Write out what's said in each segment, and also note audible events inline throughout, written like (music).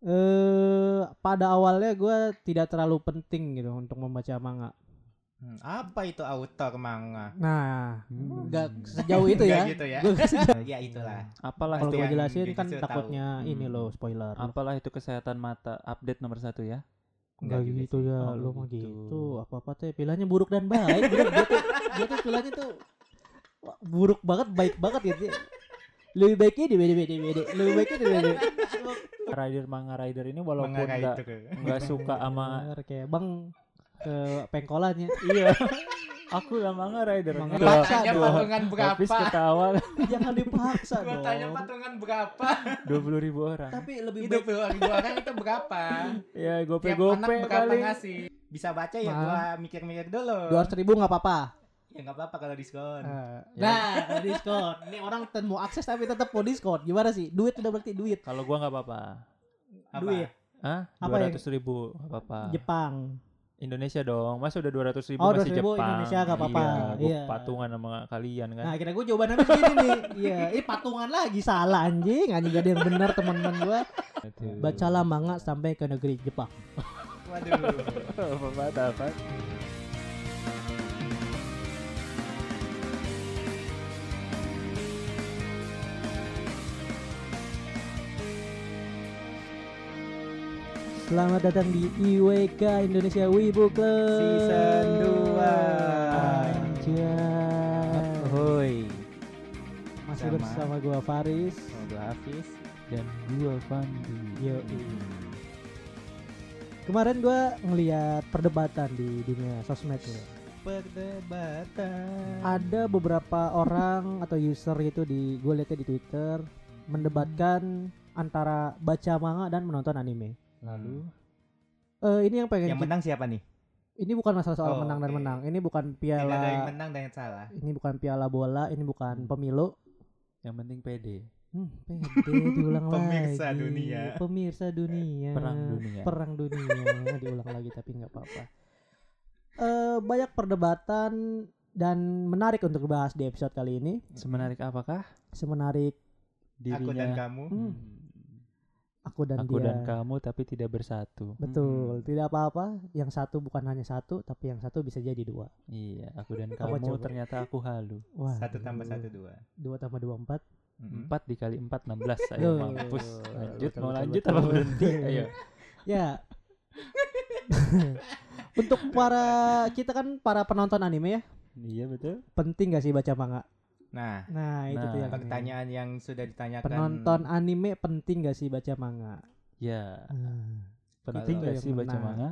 Eh pada awalnya gue tidak terlalu penting gitu untuk membaca manga. Hmm, apa itu author manga? Nah, Hmm. nggak sejauh itu ya. Gitu ya. (laughs) Ya itulah. Apalah Kalau itu gue yang jelasin kan takutnya tahu. ini Hmm. loh spoiler. apalah itu kesehatan mata update nomor satu ya. Enggak Nggak gitu sih. ya, Oh, lu nggak mah gitu. gitu. Apa-apa teh pilihannya buruk dan baik. Dia, dia tuh dia tuh pilihannya tuh buruk banget, baik banget gitu. Lebih baiknya di beda beda beda. Lebih baiknya di beda. Rider manga rider ini walaupun Manga nggak nggak suka sama kayak bang ke pengkolannya. (laughs) iya. Aku yang manga rider. Manga paksa Tanya patungan berapa? Habis ketawa (laughs) Jangan dipaksa Gua dong. tanya patungan berapa? dua puluh ribu orang. Tapi lebih Hidup baik ribu orang itu berapa? Ya gope gope berapa kali. ngasih? Bisa baca ya gua mikir-mikir dulu. dua ratus ribu nggak apa-apa. Ya nggak apa-apa kalau diskon. Ya. Nah, ada diskon. Ini orang ten mau akses tapi tetap mau diskon. Gimana sih? Duit udah berarti duit. Kalau gua nggak apa-apa. Apa? Duit. Hah? Apa ratus ribu nggak apa-apa. Jepang. Indonesia dong. Masa udah dua ratus ribu Oh, masih 200.000 Jepang. Indonesia nggak apa-apa. Iya, gua Iya. patungan sama kalian kan. Nah, kira gue jawaban habis gini nih. Iya, ini patungan lagi salah anjing. Anjing gak ada yang benar teman-teman gua. Aduh. Bacalah manga sampai ke negeri Jepang. Waduh. (laughs) apa Selamat datang di IWK Indonesia Wibu Club Season 2. Anjay. Hoi. Masih Sama. bersama gua Faris. Semoga Hafiz. Dan gua Fandi. Yo. Kemarin gua ngeliat perdebatan di dunia sosmed ya. Perdebatan. Ada beberapa orang atau user itu di gue liatnya di Twitter mendebatkan antara baca manga dan menonton anime. Lalu Eh ini yang pengen yang menang siapa nih? ini bukan masalah soal Oh, menang dan menang. Ini bukan Tidak ada yang piala menang dan yang salah. ini bukan piala bola, ini bukan pemilu. Yang penting pede. Hmm, pede diulang (laughs) Pemirsa lagi. dunia. Pemirsa dunia. Perang dunia. Perang dunia (laughs) diulang lagi tapi nggak apa-apa. Eh banyak perdebatan dan menarik untuk dibahas di episode kali ini. Semenarik apakah Semenarik dirinya? Aku dan kamu. Hmm. Aku dan Aku dia. dan kamu tapi tidak bersatu. Betul, tidak apa-apa. Yang satu bukan hanya satu, tapi yang satu bisa jadi dua. Iya, aku dan (laughs) kamu coba? ternyata aku halu. Wah, Satu tambah satu dua. dua tambah dua empat. Mm-mm. Empat dikali empat enam belas. (laughs) Ayo mampus. Lanjut, Betul, mau betul, lanjut betul. apa berhenti? (laughs) Ayo. Ya. Untuk para kita kan para penonton anime ya, Iya betul. penting gak sih baca manga? Nah, Nah, itu tuh Nah. yang pertanyaan yang sudah ditanyakan penonton anime penting gak sih baca manga? Ya, Hmm. penting gak sih baca menang. manga?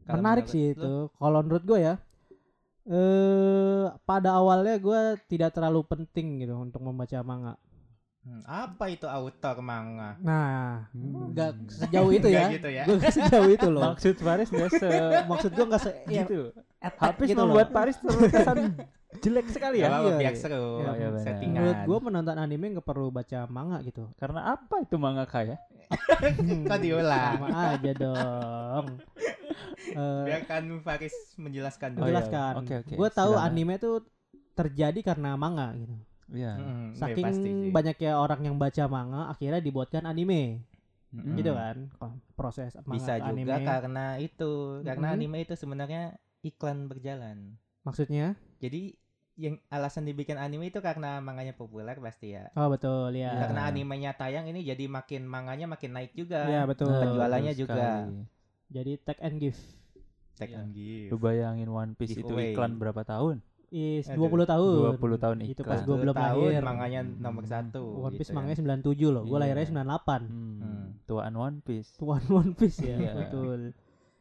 Kalau Menarik sih itu. Kalau menurut gue ya, eh pada awalnya gue tidak terlalu penting gitu untuk membaca manga. Hmm, apa itu author manga? Nah, Hmm. nggak sejauh itu (laughs) ya. Nggak gitu ya. Gue sejauh itu loh. Maksud Faris gak se Maksud gue nggak se (laughs) ya, gitu. attack Habis gitu loh. membuat Paris terkesan jelek sekali Ya, ya. Iya, biar iya. seru. Ya, iya benar. settingan. Menurut gue menonton anime nggak perlu baca manga gitu. Karena apa itu manga kaya? Kok diulang? Sama aja dong. Eh, Biarkan Faris menjelaskan Oh, dulu. iya. menjelaskan. Oke, oke, Gue tahu silakan. anime tuh terjadi karena manga gitu. Iya. Hmm, iya, Saking pasti sih. banyaknya orang yang baca manga, akhirnya dibuatkan anime, Mm-mm. gitu kan? Proses manga Bisa juga anime. karena itu, karena anime itu sebenarnya iklan berjalan. Maksudnya? Jadi yang alasan dibikin anime itu karena manganya populer pasti ya. Oh betul ya. Karena animenya tayang ini jadi makin manganya makin naik juga. Ya betul. Penjualannya betul juga. sekali. Jadi take and give. Take Iya. and give. Lu bayangin One Piece itu Giveaway. iklan berapa tahun? Is Aduh, 20 tahun. 20 tahun Itu iklan. pas gua 10 belum tahun lahir. manganya nomor satu. One Piece gitu manganya ya. 97 loh. Gue Iya. lahirnya 98. Hmm, Hmm. Tuaan One Piece. Tuan One Piece ya, Iya. betul.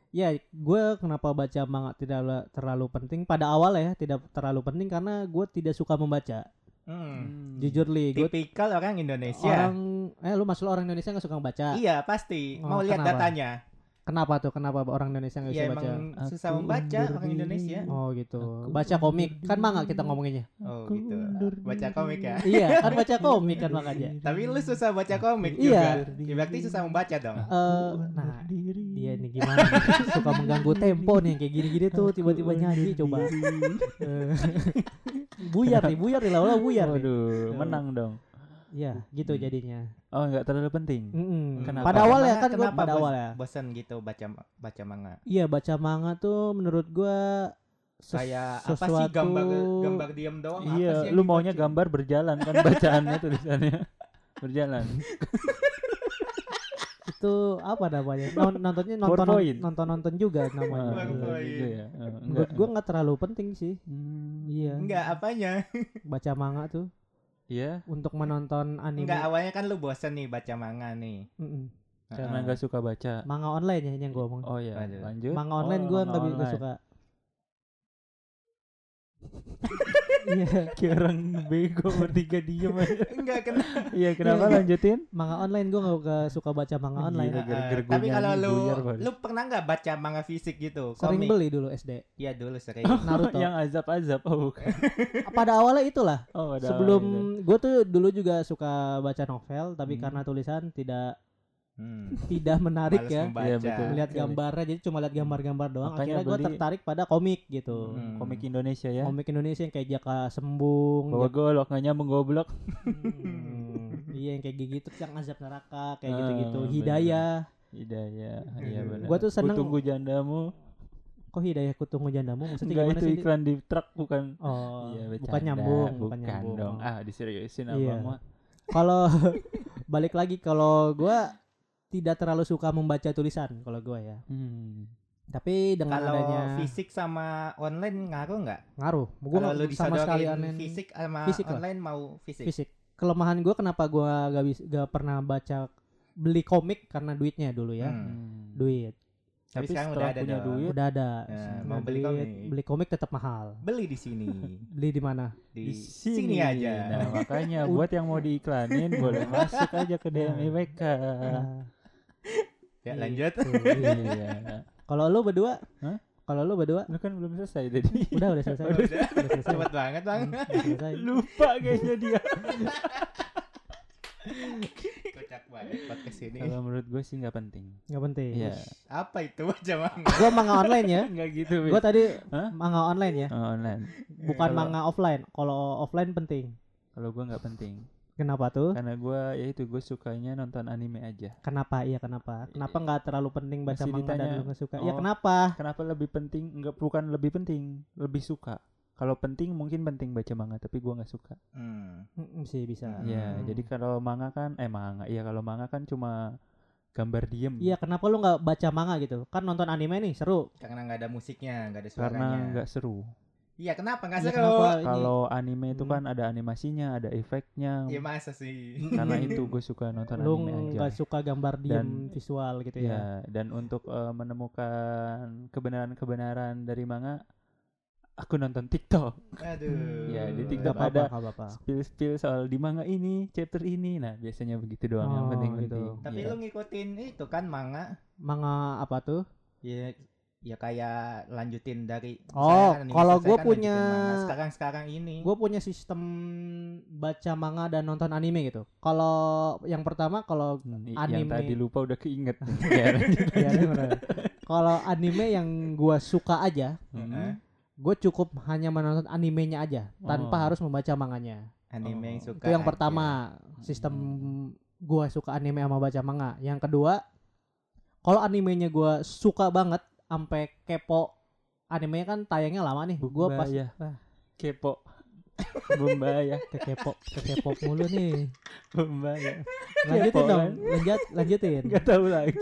Ya, gue kenapa baca manga tidak la- terlalu penting pada awal ya, tidak terlalu penting karena gue tidak suka membaca. Hmm. Jujur li, gue Tipikal orang Indonesia. orang eh lu masuk orang Indonesia nggak suka baca. Iya pasti. Oh, Mau lihat datanya. Kenapa tuh? Kenapa orang Indonesia nggak Iya bisa baca? emang susah membaca orang. Indonesia. Oh gitu. Aku Baca komik kan manga kita ngomonginnya. Oh gitu. Baca komik ya. iya, kan baca komik kan makanya. Tapi lu susah baca komik Iya. juga. Ya, berarti susah membaca dong. Eh, nah, dia nih gimana? (laughs) Suka mengganggu tempo nih kayak gini-gini tuh tiba-tiba nyanyi coba. Eh, (laughs) buyar nih, buyar nih lah, buyar. Waduh, menang dong. Iya, gitu Hmm. jadinya. Oh, nggak terlalu penting. Mm-mm. Kenapa? Pada awal ya kan gue kenapa pada awal ya. Bosan gitu baca baca manga. Iya baca manga tuh menurut gua ses- Kayak apa sih sesuatu gambar gambar diam doang apa sih Iya, yang lu maunya gambar berjalan kan bacaannya tulisannya (laughs) berjalan. (laughs) itu apa namanya? Non- nontonnya nonton nonton nonton juga (laughs) namanya. Ah, Iya. PowerPoint. gitu ya. Eh, Menurut gua nggak terlalu penting sih. Hmm, Iya. Enggak apanya? Baca manga tuh Iya, untuk menonton anime. Enggak awalnya kan lu bosan nih baca manga nih. Mm-mm. karena nggak suka baca. Manga online ya ini yang gua ngomong. Oh ya, Waduh. lanjut. Manga online Oh, nggak online. suka. (laughs) Iya, Kayak orang bego bertiga diem aja. Enggak kena. Iya, kenapa Iya. lanjutin? manga online gua nggak nggak suka baca manga online. Gila, gara-gara Eh, gua tapi kalau lu lu pernah nggak baca manga fisik gitu? Sering Komik? beli dulu SD. Iya dulu sering. (laughs) Naruto. yang azab-azab. Oh, bukan. (laughs) Pada awalnya itulah. Oh, ada Sebelum awalnya. gue tuh dulu juga suka baca novel, tapi Hmm. karena tulisan tidak Hmm. tidak menarik Males ya. membaca. Iya, betul. Lihat Oke. gambarnya jadi cuma lihat gambar-gambar doang. Makanya Akhirnya gue beli- tertarik pada komik gitu. Hmm. komik Indonesia ya. Komik Indonesia yang kayak Jaka Sembung. Bawa golok nggak nyambung goblok. Hmm, iya yang kayak gitu yang azab neraka kayak Ah, gitu-gitu. Hidayah. Hidayah, iya Hmm. benar. Gua tuh seneng- Ku tunggu jandamu. Kok Hidayah kutunggu jandamu maksudnya Enggak gimana itu sih? iklan di truk bukan. Oh, iya, bukan nyambung, bukan, bukan nyambung. dong. Ah, diseriusin Iya. apa mah. Kalau (laughs) balik lagi kalau gua tidak terlalu suka membaca tulisan kalau gua ya. Hmm. Tapi dengan Kalau adanya fisik sama online ngaruh nggak? ngaruh, gua Kalau sama sekali fisik sama fisik lah. online mau fisik. fisik. Kelemahan gua kenapa gua gak bisa gak pernah baca beli komik karena duitnya dulu ya. Hmm. Duit. Tapi Tapi sekarang udah ada punya dong. duit, Udah ada. Ya, Nah, mau beli duit, komik. Beli komik tetap mahal. Beli di sini. (laughs) Beli di mana? di, di sini. aja. Nah, makanya (laughs) buat yang mau diiklanin boleh (laughs) masuk aja ke DM Nah. IWK. (laughs) Ya Iya. lanjut. tuh, iya. Iya. Kalau lu berdua? Hah? Kalau lu berdua? Lu kan belum selesai tadi. Udah udah selesai. Udah. Udah selesai. Cepet banget bang. Hmm, udah selesai. Lupa kayaknya dia. (laughs) Kocak banget podcast ini. Kalau menurut gue sih nggak penting. Nggak penting. Iya. Apa itu baca manga? Gua manga online ya. Nggak gitu. Gua tadi Hah? manga online ya. Oh, online. Bukan Kalau- manga offline. Kalau offline penting. Kalau gue nggak penting. Kenapa tuh? Karena gue ya itu gue sukanya nonton anime aja. Kenapa? Iya kenapa? Kenapa nggak terlalu penting baca Masih manga dan ditanya, lu nggak suka? Iya oh. kenapa? Kenapa lebih penting? Enggak bukan lebih penting, lebih suka. Kalau penting mungkin penting baca manga, tapi gua nggak suka. Hmm. Mm, sih bisa. Ya, Hmm. jadi kalau manga kan, eh manga, iya kalau manga kan cuma gambar diem. Iya kenapa lu nggak baca manga gitu? Kan nonton anime nih seru. Karena nggak ada musiknya, nggak ada suaranya. karena nggak seru. Iya kenapa nggak Iya, kenapa? Ini- Kalau anime itu Hmm. kan ada animasinya, ada efeknya. Iya masa sih? Karena (laughs) itu gue suka nonton Lu anime aja. nggak suka gambar diem Dan- visual gitu Ya, ya? dan untuk eh, menemukan kebenaran-kebenaran dari manga, aku nonton TikTok. Aduh. (laughs) Ya, di TikTok apa-apa, ada. Spill-spill soal di manga ini, chapter ini. Nah, biasanya begitu doang yang Oh, penting-penting. gitu. Tapi Iya. lu ngikutin itu kan manga? Manga apa tuh? Ya, ya kayak lanjutin dari. Oh, kan kalau gua kan punya- lanjutin manga. sekarang-sekarang ini. Gue punya sistem baca manga dan nonton anime gitu. Kalau yang pertama kalau Hmm, anime. yang tadi lupa udah keinget. (laughs) Ya, kalau anime yang gua suka aja, Heeh. gue cukup hanya menonton animenya aja tanpa Oh. harus membaca manganya. Anime yang Oh. suka. Itu yang aja. pertama, sistem gua suka anime sama baca manga. Yang kedua, kalau animenya gua suka banget sampai kepo animenya kan tayangnya lama nih. Gua pas Bumbaya. ah, kepo. (laughs) Bumbaya, ke kepo ke kepo mulu nih. Bumbaya. Lanjutin Kepo, dong, kan? lanjut lanjutin. Enggak tahu lagi.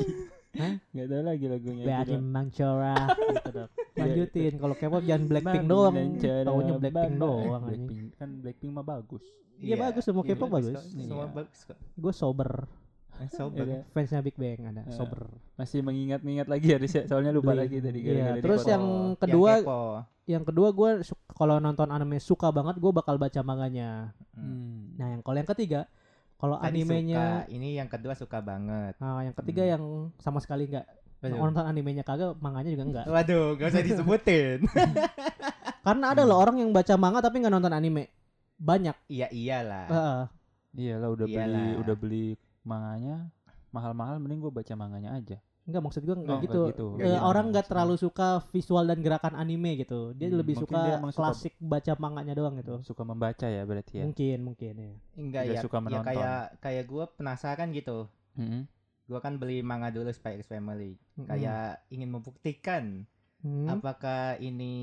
Hah? Enggak tahu lagi lagunya. Gitu. mangcora (laughs) gitu dong. Iya, Lanjutin kalau K-pop jangan Blackpink doang. Taunya Blackpink doang eh, anjing. Blackpink kan Blackpink mah bagus. Iya, bagus, semua Iya, K-pop bagus. Semua Iya. bagus kok. Gue sober. Eh, sober. Iya. Fansnya Big Bang ada Iya. sober. Masih mengingat-ingat lagi ya ya? soalnya lupa Beli. lagi tadi Iya, gara-gara terus yang Yang kedua kepo. yang kedua gue kalau nonton anime suka banget gue bakal baca manganya. Hmm. Nah yang kalau yang ketiga kalau animenya, suka, ini yang kedua suka banget. nah yang ketiga Hmm. yang sama sekali nggak Waduh. nonton animenya kagak, manganya juga enggak. Waduh, gak usah disebutin. (laughs) Karena ada loh orang yang baca manga tapi nggak nonton anime. Banyak. iya iyalah. Heeh. Iyalah udah beli Iyalah. udah beli manganya mahal-mahal mending gue baca manganya aja. Enggak maksud gua enggak Oh, gitu. gitu. Eh, gitu orang nggak maksudnya. terlalu suka visual dan gerakan anime gitu. Dia Hmm, lebih suka dia suka- klasik baca manganya doang gitu. Suka membaca ya berarti ya. Mungkin mungkin ya. Enggak ya, suka ya menonton. kayak kayak gue penasaran gitu. Mm-mm. Gue kan beli manga dulu Spy X Family. Mm-mm. Kayak ingin membuktikan Hmm. apakah ini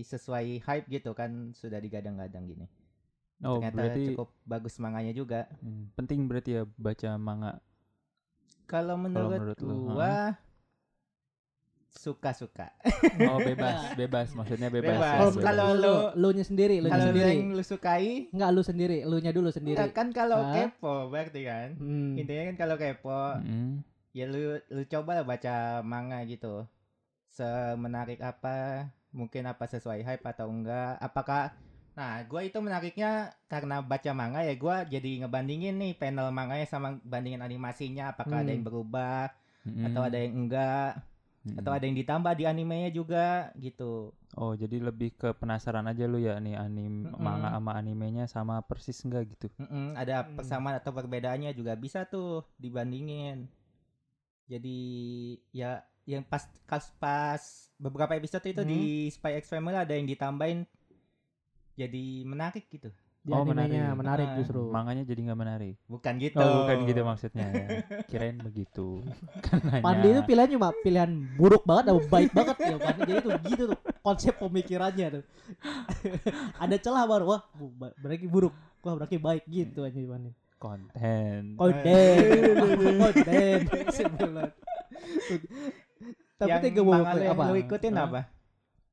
sesuai hype gitu kan sudah digadang-gadang gini. Oh, Ternyata berarti cukup bagus manganya juga. hmm, penting berarti ya baca manga. Kalau menurut, menurut gua suka-suka. Oh, bebas, (laughs) bebas maksudnya bebas. Bebas. ya, Kalau bebas. Kalau lu, lu- nya sendiri, lu nya Kalau sendiri. yang lu sukai Enggak lu sendiri, lu nya dulu sendiri. eh, kan kalau Hah? kepo berarti kan. Hmm. Intinya kan kalau kepo Mm-mm. ya lu lu coba lah baca manga gitu. Semenarik apa? Mungkin apa sesuai hype atau enggak? Apakah Nah, gua itu menariknya karena baca manga ya gua jadi ngebandingin nih panel manganya sama bandingin animasinya apakah ada Hmm. yang berubah Mm-mm. atau ada yang enggak Mm-mm. atau ada yang ditambah di animenya juga gitu. Oh, jadi lebih ke penasaran aja lu ya nih anim Mm-mm. manga sama animenya sama persis enggak gitu. Mm-mm, ada Hmm. persamaan atau perbedaannya juga bisa tuh dibandingin. Jadi ya yang pas pas, pas beberapa episode itu Hmm. di Spy X Family ada yang ditambahin jadi menarik gitu. Di Oh, menarik. menarik, Ah. justru. Manganya jadi nggak menarik. Bukan gitu. Oh, bukan gitu maksudnya ya. Kirain begitu. (laughs) Kan nanya. Pandi itu pilihan cuma pilihan buruk banget atau baik banget ya Pandi. Jadi tuh gitu tuh konsep pemikirannya tuh. (laughs) Ada celah baru wah berarti buruk. Wah berarti baik gitu aja Pandi. konten. Konten, (laughs) konten. Sebulan. Tapi yang tiga lu yang apa? lu ikutin apa?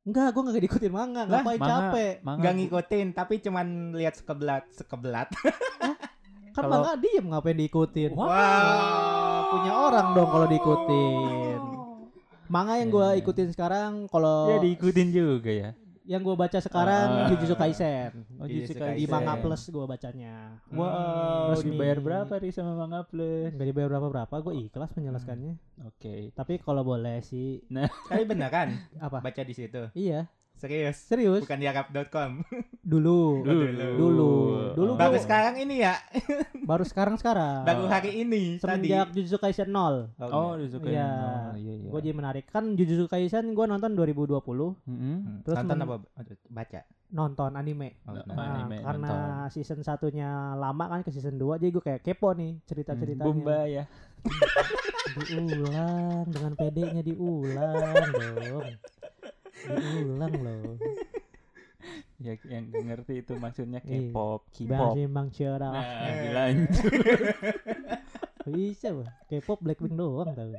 Enggak, gua enggak diikutin manga, Lah, ngapain Manga- capek. manga Enggak bu- ngikutin, tapi cuman lihat sekebelat, sekebelat. Kan Kalau- manga diem ngapain diikutin. Wow. Wah, punya orang dong kalau diikutin. Manga yang gua Ya. ikutin sekarang kalau Ya diikutin juga ya. Yang gua baca sekarang Ah. Jujutsu Kaisen. Oh, Jujutsu Jujutsu Di Kaisen. Manga Plus gua bacanya. Wow, Resmi. dibayar berapa ri sama Manga Plus? Enggak dibayar berapa-berapa, gua ikhlas menjelaskannya. Oke. Tapi kalau boleh sih Tapi beneran apa? baca di situ. Iya, Serius. serius. Bukan di arab.com. (laughs) Dulu. Dulu. Dulu. Dulu Baru gua- sekarang ini ya. (laughs) Baru sekarang-sekarang. Baru hari ini tadi. Semenjak Jujutsu Kaisen 0. Oh, disukain. Iya. Oh, iya iya. Gue jadi menarik kan Jujutsu Kaisen gue nonton 2020 Mm-mm. Terus nonton apa? Baca. nonton anime. Oh, Nah, nonton. Nah, anime, karena nonton. season satunya lama kan ke season 2 jadi gue kayak kepo nih cerita-ceritanya. Bumba ya. (laughs) Diulang dengan pedenya diulang dong. Diulang loh. (laughs) Ya yang ngerti itu maksudnya Iya. K-pop, K-pop. Bang Cera. Nah, (laughs) dilanjut. (laughs) Bisa bah. K-pop Blackpink doang tau.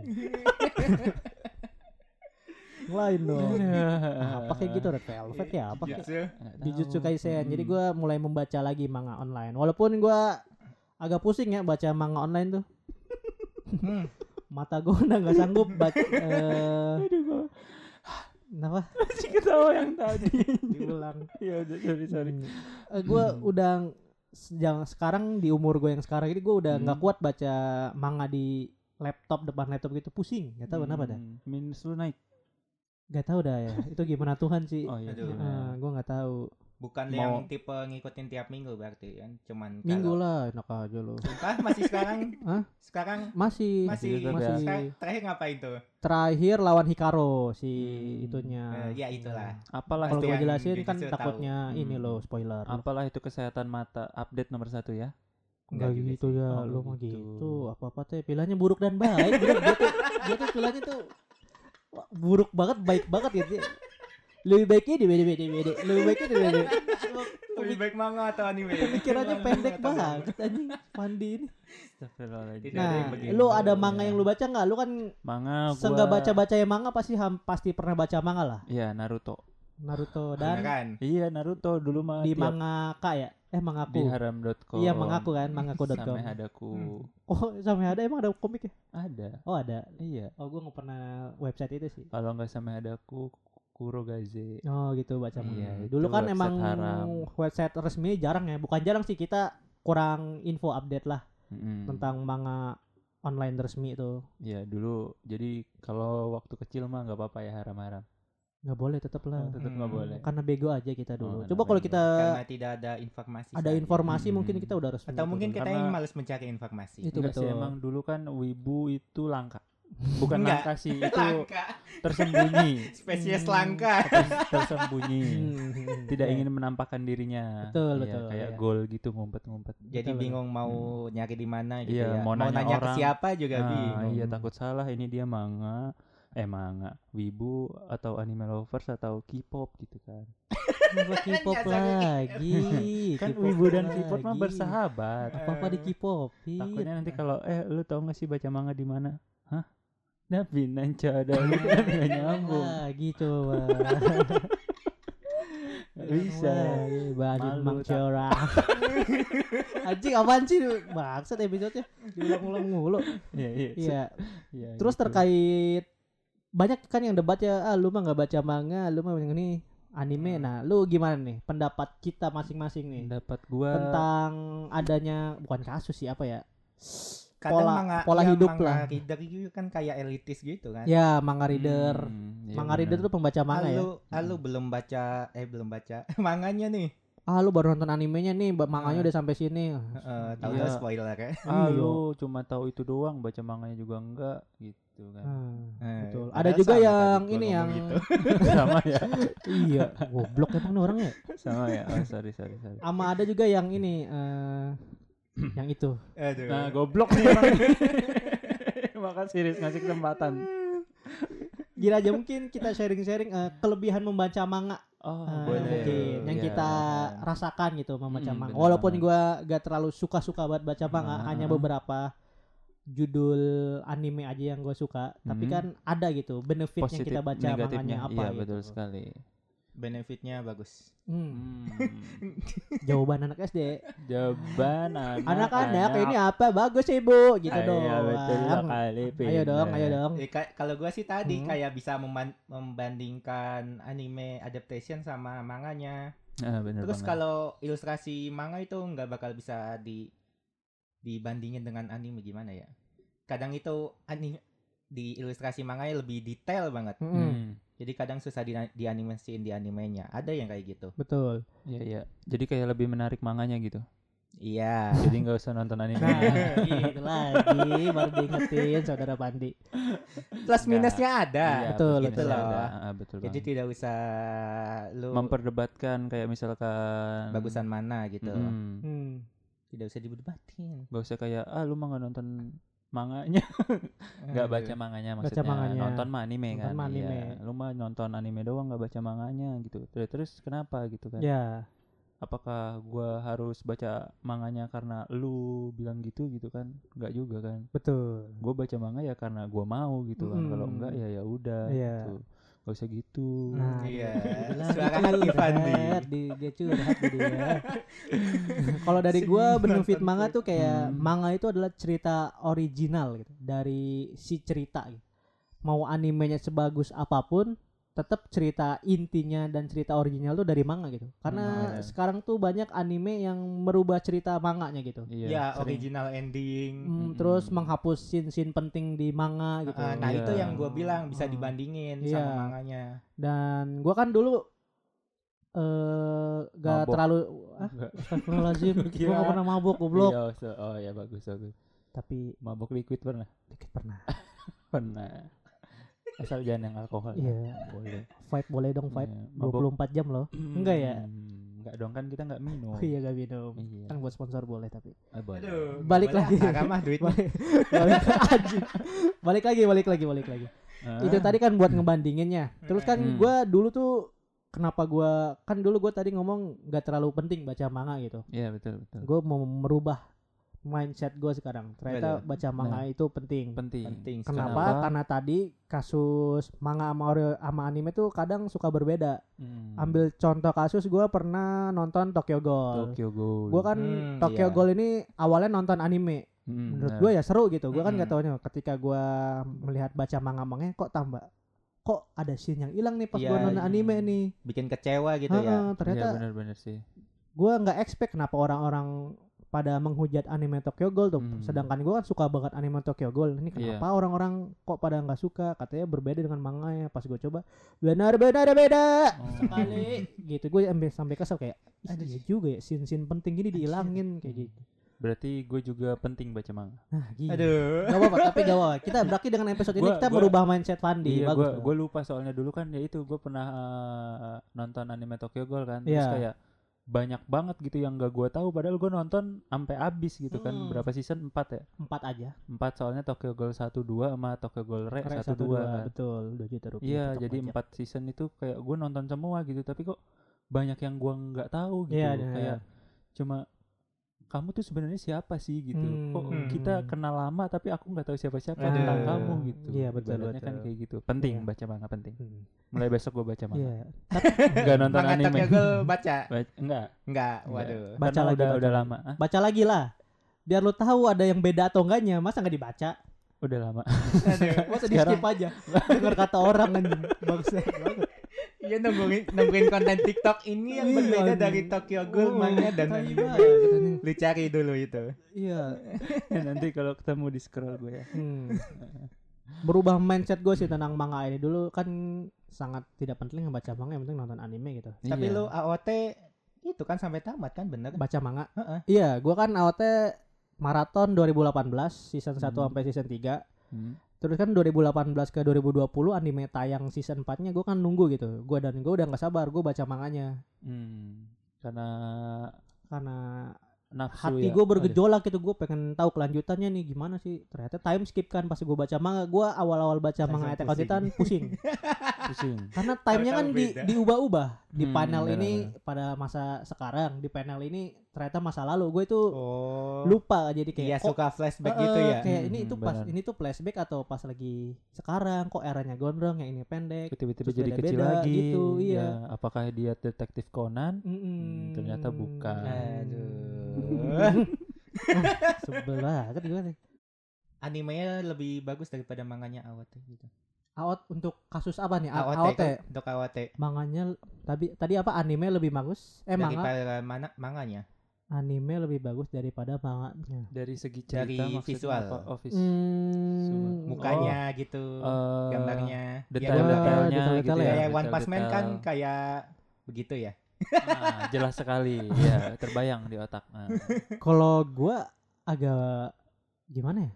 Lain dong. Apa kayak gitu Red Velvet ya apa? Jujutsu. Jujutsu Kaisen. Jadi Hmm. gue mulai membaca lagi manga online. Walaupun gue agak pusing ya baca manga online tuh. Hmm. Mata gue udah nggak sanggup baca. eh Kenapa? masih ketawa yang tadi. (laughs) Diulang. ya udah sorry sorry. gue udah sejak sekarang di umur gue yang sekarang ini gue udah nggak Hmm. kuat baca manga di laptop depan laptop gitu pusing nggak tahu kenapa dah Hmm, Minus lu naik. nggak tahu dah ya itu gimana Tuhan sih Oh iya. Gimana? gue nggak tahu Bukan Mau- yang tipe ngikutin tiap minggu berarti kan. Cuman minggu kalau- lah enak aja lo Sumpah masih sekarang? (laughs) Hah? Sekarang masih masih, ya. masih Sekarang terakhir ngapain tuh? terakhir lawan Hikaro si Hmm. itunya Eh, ya itulah. Apalah kalau gue jelasin kan Jujutsu tahu. takutnya ini Hmm. loh spoiler Apalah itu kesehatan mata update nomor satu ya. Enggak gitu sih. ya, Oh, lo mah gitu. gitu. Apa-apa teh pilihannya buruk dan baik. dia, dia tuh dia tuh pilihannya tuh buruk banget, baik banget gitu. Lebih baiknya di beda beda beda. Lebih baiknya di beda. Lebih baik manga atau anime? Pemikirannya Manga pendek manga? banget anjing Pandi ini. Nah, lu ada manga yang lu baca nggak? Lu kan Manga gua seenggak baca-baca yang manga pasti ham, pasti pernah baca manga lah. Iya, Naruto. Naruto dan Beneran. Iya, Naruto dulu mah di manga ya? Eh di mangaku. haram.com. Iya mangaku kan, mangaku.com. Sampai hadaku. Hmm. Oh, sampai ada emang ada komik ya? Ada. Oh, ada. Iya. Oh, gua nggak pernah website itu sih. Kalau nggak sampai hadaku Kurogaze. Oh gitu baca Hmm, manga. iya, Dulu itu kan website emang haram. website resmi jarang ya. Bukan jarang sih kita kurang info update lah Mm-mm. tentang manga online resmi itu. Iya, dulu jadi kalau waktu kecil mah nggak apa-apa ya haram-haram. Nggak boleh tetap lah. Oh, tetap nggak Hmm. boleh. Karena bego aja kita dulu. Oh, Coba kalau kita Karena tidak ada informasi. ada informasi Hmm. mungkin kita udah resmi. Atau itu mungkin dulu. kita yang malas mencari informasi. Itu Enggak sih betul. emang dulu kan wibu itu langka. Bukan Enggak. langka sih itu Langka. tersembunyi (laughs) Spesies Hmm. langka. Ters- tersembunyi Hmm. tidak ingin menampakkan dirinya Betul, Iya, betul, kayak iya. gol gitu ngumpet-ngumpet Jadi Betul, bingung mau nyari di mana gitu Iya, ya. mau nanya ke orang. siapa juga Ah, bingung. iya takut salah ini dia manga eh manga wibu atau anime lovers atau K-pop gitu kan (laughs) Kenapa K-pop ke lagi? kan wibu dan K-pop mah bersahabat Apa-apa di K-pop. takutnya nanti kalau eh lu tau gak sih baca manga di mana nanca ada kan nggak (laughs) nyambung coba. (laughs) Nggak bisa Badin Malu, Mang. Cora. (laughs) Anjing apaan sih? Maksud episode-nya diulang-ulang mulu. iya iya Iya. iya, Terus gitu. terkait banyak kan yang debat ya, ah lu mah nggak baca manga, lu mah yang ini anime. Hmm. Nah, lu gimana nih pendapat kita masing-masing nih pendapat gua tentang adanya bukan kasus sih apa ya? Kadang pola- manga, pola ya, hidup manga lah. reader itu kan kayak elitis gitu kan. Ya, manga reader. Hmm, iya manga reader benar. tuh pembaca manga ah, ya. lu, ah, lu belum baca eh belum baca (laughs) manganya nih. Ah, lu baru nonton animenya nih, manganya Ah. udah sampai sini. Heeh, tahu Iya. spoiler ya. ah Iya. lu cuma tahu itu doang baca manganya juga enggak gitu kan Hmm, Eh, betul. padahal Ada juga sama yang ini yang gitu. (laughs) sama ya (laughs) iya, goblok emang nih orangnya. sama ya oh, sorry sorry sorry Sama ada juga yang ini eh (clears throat) yang itu. Aduh. nah goblok nih orang (laughs) makasih Riz ngasih kesempatan (laughs) Gila aja mungkin kita sharing-sharing eh, kelebihan membaca manga oh eh, boleh. mungkin yang Iya. kita rasakan gitu membaca Mm, manga. Walaupun gua gak terlalu suka-suka banget baca manga, Ah. hanya beberapa judul anime aja yang gue suka, tapi Hmm. kan ada gitu benefit yang positif kita baca manganya apa iya gitu. betul sekali Benefitnya bagus. Hmm. Hmm. (laughs) Jawaban anak SD. jawaban anak Anak-anak ini apa? Bagus ibu, gitu Iya, dong. betul sekali Ayo dong, ayo dong. Eh, ka- kalau gua sih tadi Hmm. kayak bisa memban- membandingkan anime adaptation sama manganya. Ah, bener Terus kalau ilustrasi manga itu nggak bakal bisa di dibandingin dengan anime gimana ya? Kadang itu anime di ilustrasi manganya lebih detail banget. Mm-mm. Hmm. Jadi kadang susah di dianimasiin di animenya. Ada yang kayak gitu. Betul. Iya iya. Jadi kayak lebih menarik manganya gitu. Iya. Jadi nggak usah nonton anime. Nah, gitu lagi baru diingetin saudara Pandi. Plus minusnya ada. Iya, betul, betul, ada. Ah, betul Jadi banget. tidak usah lu memperdebatkan kayak misalkan bagusan mana gitu. Mm-mm. Hmm. Tidak usah diberdebatin. Gak usah kayak ah lu mah nggak nonton manganya nggak baca manganya Baca maksudnya manganya. nonton mah anime Nonton kan Iya. anime. lu mah nonton anime doang nggak baca manganya gitu terus terus kenapa gitu kan Ya, apakah gua harus baca manganya karena lu bilang gitu gitu kan nggak juga kan betul. gue baca manga ya karena gua mau gitu kan kalau enggak ya ya udah Iya. gitu gak usah gitu Nah, Iya. Suara hati Fandi. di, dia curhat di dia. (laughs) Kalau dari gua Sedih benefit nonton manga tuh. tuh kayak Hmm. manga itu adalah cerita original gitu dari si cerita gitu. Mau animenya sebagus apa pun tetap cerita intinya dan cerita original tuh dari manga gitu. Karena Hmm, iya. sekarang tuh banyak anime yang merubah cerita manganya gitu. iya ya, sering. original ending. Hmm, Mm-mm. terus menghapus scene-scene penting di manga gitu. Ah, nah Iya. itu yang gue bilang bisa Hmm. dibandingin Iya. sama manganya. Dan gua kan dulu eh gak Mabok. terlalu ah. Astagfirullahaladzim (laughs) Gua Gue gak pernah mabuk goblok Iya, so- oh ya bagus bagus Tapi mabok liquid pernah dikit pernah (laughs) pernah asal jangan yang alkohol Iya. Boleh. Vibe boleh dong vibe. Iya, mabok. 24 jam loh. Enggak ya? Hmm, enggak dong kan kita enggak minum. Oh (laughs) iya gak minum. Iya. Kan buat sponsor boleh tapi. Ah, boleh. Aduh, Balik boleh lagi. Haram mah duitnya. Balik, balik, lagi. Balik lagi balik lagi Ah, Itu tadi kan buat ngebandinginnya. Terus kan Hmm. gua dulu tuh Kenapa gua Kan dulu gua tadi ngomong Gak terlalu penting baca manga gitu. Iya betul betul. Gue mau merubah mindset gue sekarang ternyata Betul. baca manga itu penting Penting. Penting. Kenapa? Kenapa? Karena tadi kasus manga sama, ori- sama anime tuh kadang suka berbeda. Hmm. Ambil contoh kasus gue pernah nonton Tokyo Ghoul. Tokyo Ghoul. Gue kan Hmm, Tokyo iya. Ghoul ini awalnya nonton anime. Hmm, Menurut gue ya seru gitu. Gue kan Mm-mm. gak taunya ketika gue melihat baca manga-manganya kok tambah kok ada scene yang hilang nih pas gue Iya, nonton anime nih. Bikin kecewa gitu Heeh, ya. Iya ternyata benar-benar sih. gue nggak expect kenapa orang-orang pada menghujat anime Tokyo Ghoul tuh. Hmm. Sedangkan gue kan suka banget anime Tokyo Ghoul. Ini Iya. kenapa orang-orang kok pada nggak suka? Katanya berbeda dengan manganya. Pas gue coba, benar-benar beda Oh. sekali. (laughs) gitu gue sampai sampai kesel kayak, "Ih, iya juga ya scene-scene penting gini dihilangin kayak gitu. Berarti gue juga penting baca manga. Nah, gila. Aduh. Gak apa-apa, tapi gak apa-apa. Kita berarti dengan episode ini Gua- kita gua- merubah mindset Fandi. Iya, Bagus. gue lupa soalnya dulu kan ya itu gue pernah eh, nonton anime Tokyo Ghoul kan. Terus Iya. kayak banyak banget gitu yang gak gue tahu padahal gue nonton sampai habis gitu kan. Hmm. Berapa season? 4 ya? Empat aja. 4 soalnya Tokyo Ghoul 1 2 sama Tokyo Ghoul Re Rek 1 2 kan. betul, 2 juta rupiah. Iya, jadi empat season itu kayak gue nonton semua gitu, tapi kok banyak yang gua nggak tahu gitu. Iya, iya. kayak cuma kamu tuh sebenarnya siapa sih gitu. Kok Hmm. kita kenal lama tapi aku nggak tahu siapa-siapa Aduh. tentang kamu gitu. Iya, betul, Ibaratnya kan betul. kayak gitu. Penting Iya. baca manga penting. Hmm. Mulai besok gua baca manga. Iya. (laughs) Enggak nonton Manga anime. Ghoul baca? (laughs) Baca- enggak. Enggak, waduh. Baca Karena lagi, udah baca udah lama. Hah? Baca lagi lah. Biar lu tahu ada yang beda atau enggaknya, masa nggak dibaca? Udah lama. Aduh. Masa di skip aja. Dengar kata orang anjing. Bangsat banget. Iya nungguin nungguin konten TikTok ini yang Iya, berbeda dari Tokyo Ghoul Oh, manga dan anime. Lu cari dulu itu. Iya. (laughs) Nanti kalau ketemu di scroll gue ya. Hmm. (laughs) Berubah mindset gue sih tentang manga ini dulu kan sangat tidak penting baca manga yang penting nonton anime gitu. Tapi Iya. lu AOT itu kan sampai tamat kan bener? Baca manga. Heeh. Iya, gua kan AOT maraton 2018 season 1 Hmm. sampai season 3. Hmm. Terus kan 2018 ke 2020 anime tayang season 4-nya gue kan nunggu gitu. Gua dan gue udah nggak sabar gue baca manganya Hmm. Karena karena nafsu hati ya. gue bergejolak gitu gue pengen tahu kelanjutannya nih gimana sih ternyata time skip kan pas gue baca manga gue awal-awal baca manga Attack on pusing. Titan pusing (laughs) pusing. karena timenya kan di, diubah-ubah di Hmm, panel benar, ini pada masa sekarang di panel ini ternyata masa lalu gue itu Oh. lupa jadi kayak Iya kok suka flashback Eh, gitu ya. kayak Hmm, ini hmm, itu pas benar. ini tuh flashback atau pas lagi sekarang kok eranya gondrong yang ini pendek tiba-tiba jadi kecil lagi gitu, iya. Ya, apakah dia detektif Conan Mm-mm. ternyata bukan. Aduh. (laughs) sebel banget gimana nih? Animenya lebih bagus daripada manganya AOT gitu. AOT untuk kasus apa nih? A- AOT, AOT. kan? Untuk AOT. Manganya tadi tadi apa anime lebih bagus? Eh manga Daripada mana manganya? anime lebih bagus daripada manganya. dari segi cerita Dari visual. apa? Oh, vis- Hmm, Mukanya gitu. Eh, gambarnya. Ya, detail-detailnya detail-detail gitu ya. ya. Kayak One Punch Man kan kayak begitu ya. Ah, jelas sekali ya terbayang di otak nah. Kalau gua agak gimana ya?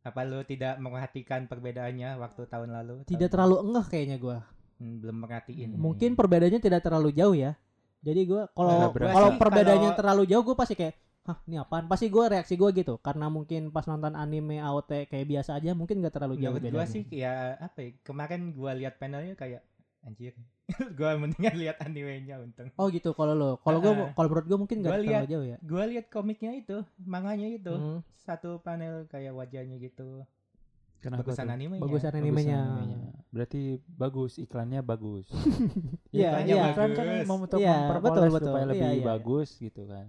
Apa lu tidak memperhatikan perbedaannya waktu tahun lalu? Tidak Tahun- terlalu engeh kayaknya gua. Hmm, belum merhatiin. Hmm. Mungkin perbedaannya tidak terlalu jauh ya. Jadi gua kalau kalau perbedaannya kalau- terlalu jauh gua pasti kayak Hah, ini apaan? Pasti gua reaksi gua gitu. Karena mungkin pas nonton anime AOT kayak biasa aja, mungkin gak terlalu jauh Menurut bedanya. sih ya apa ya? Kemarin gua lihat panelnya kayak anjir. (laughs) gua mendingan lihat animenya untung. Oh gitu kalau lo. Kalau gua Ah. kalau menurut gua mungkin gak terlalu lihat jauh ya. Gua lihat komiknya itu, manganya itu. Hmm. Satu panel kayak wajahnya gitu. Kenapa Bagusan tuh? animenya. Bagusan Bagusan animenya. animenya. Berarti bagus iklannya bagus. (laughs) Iya, Iklannya iya. Iklan kan bagus. mau untuk Iya, memperpoles betul, betul. supaya Iya, lebih iya, iya. bagus gitu kan.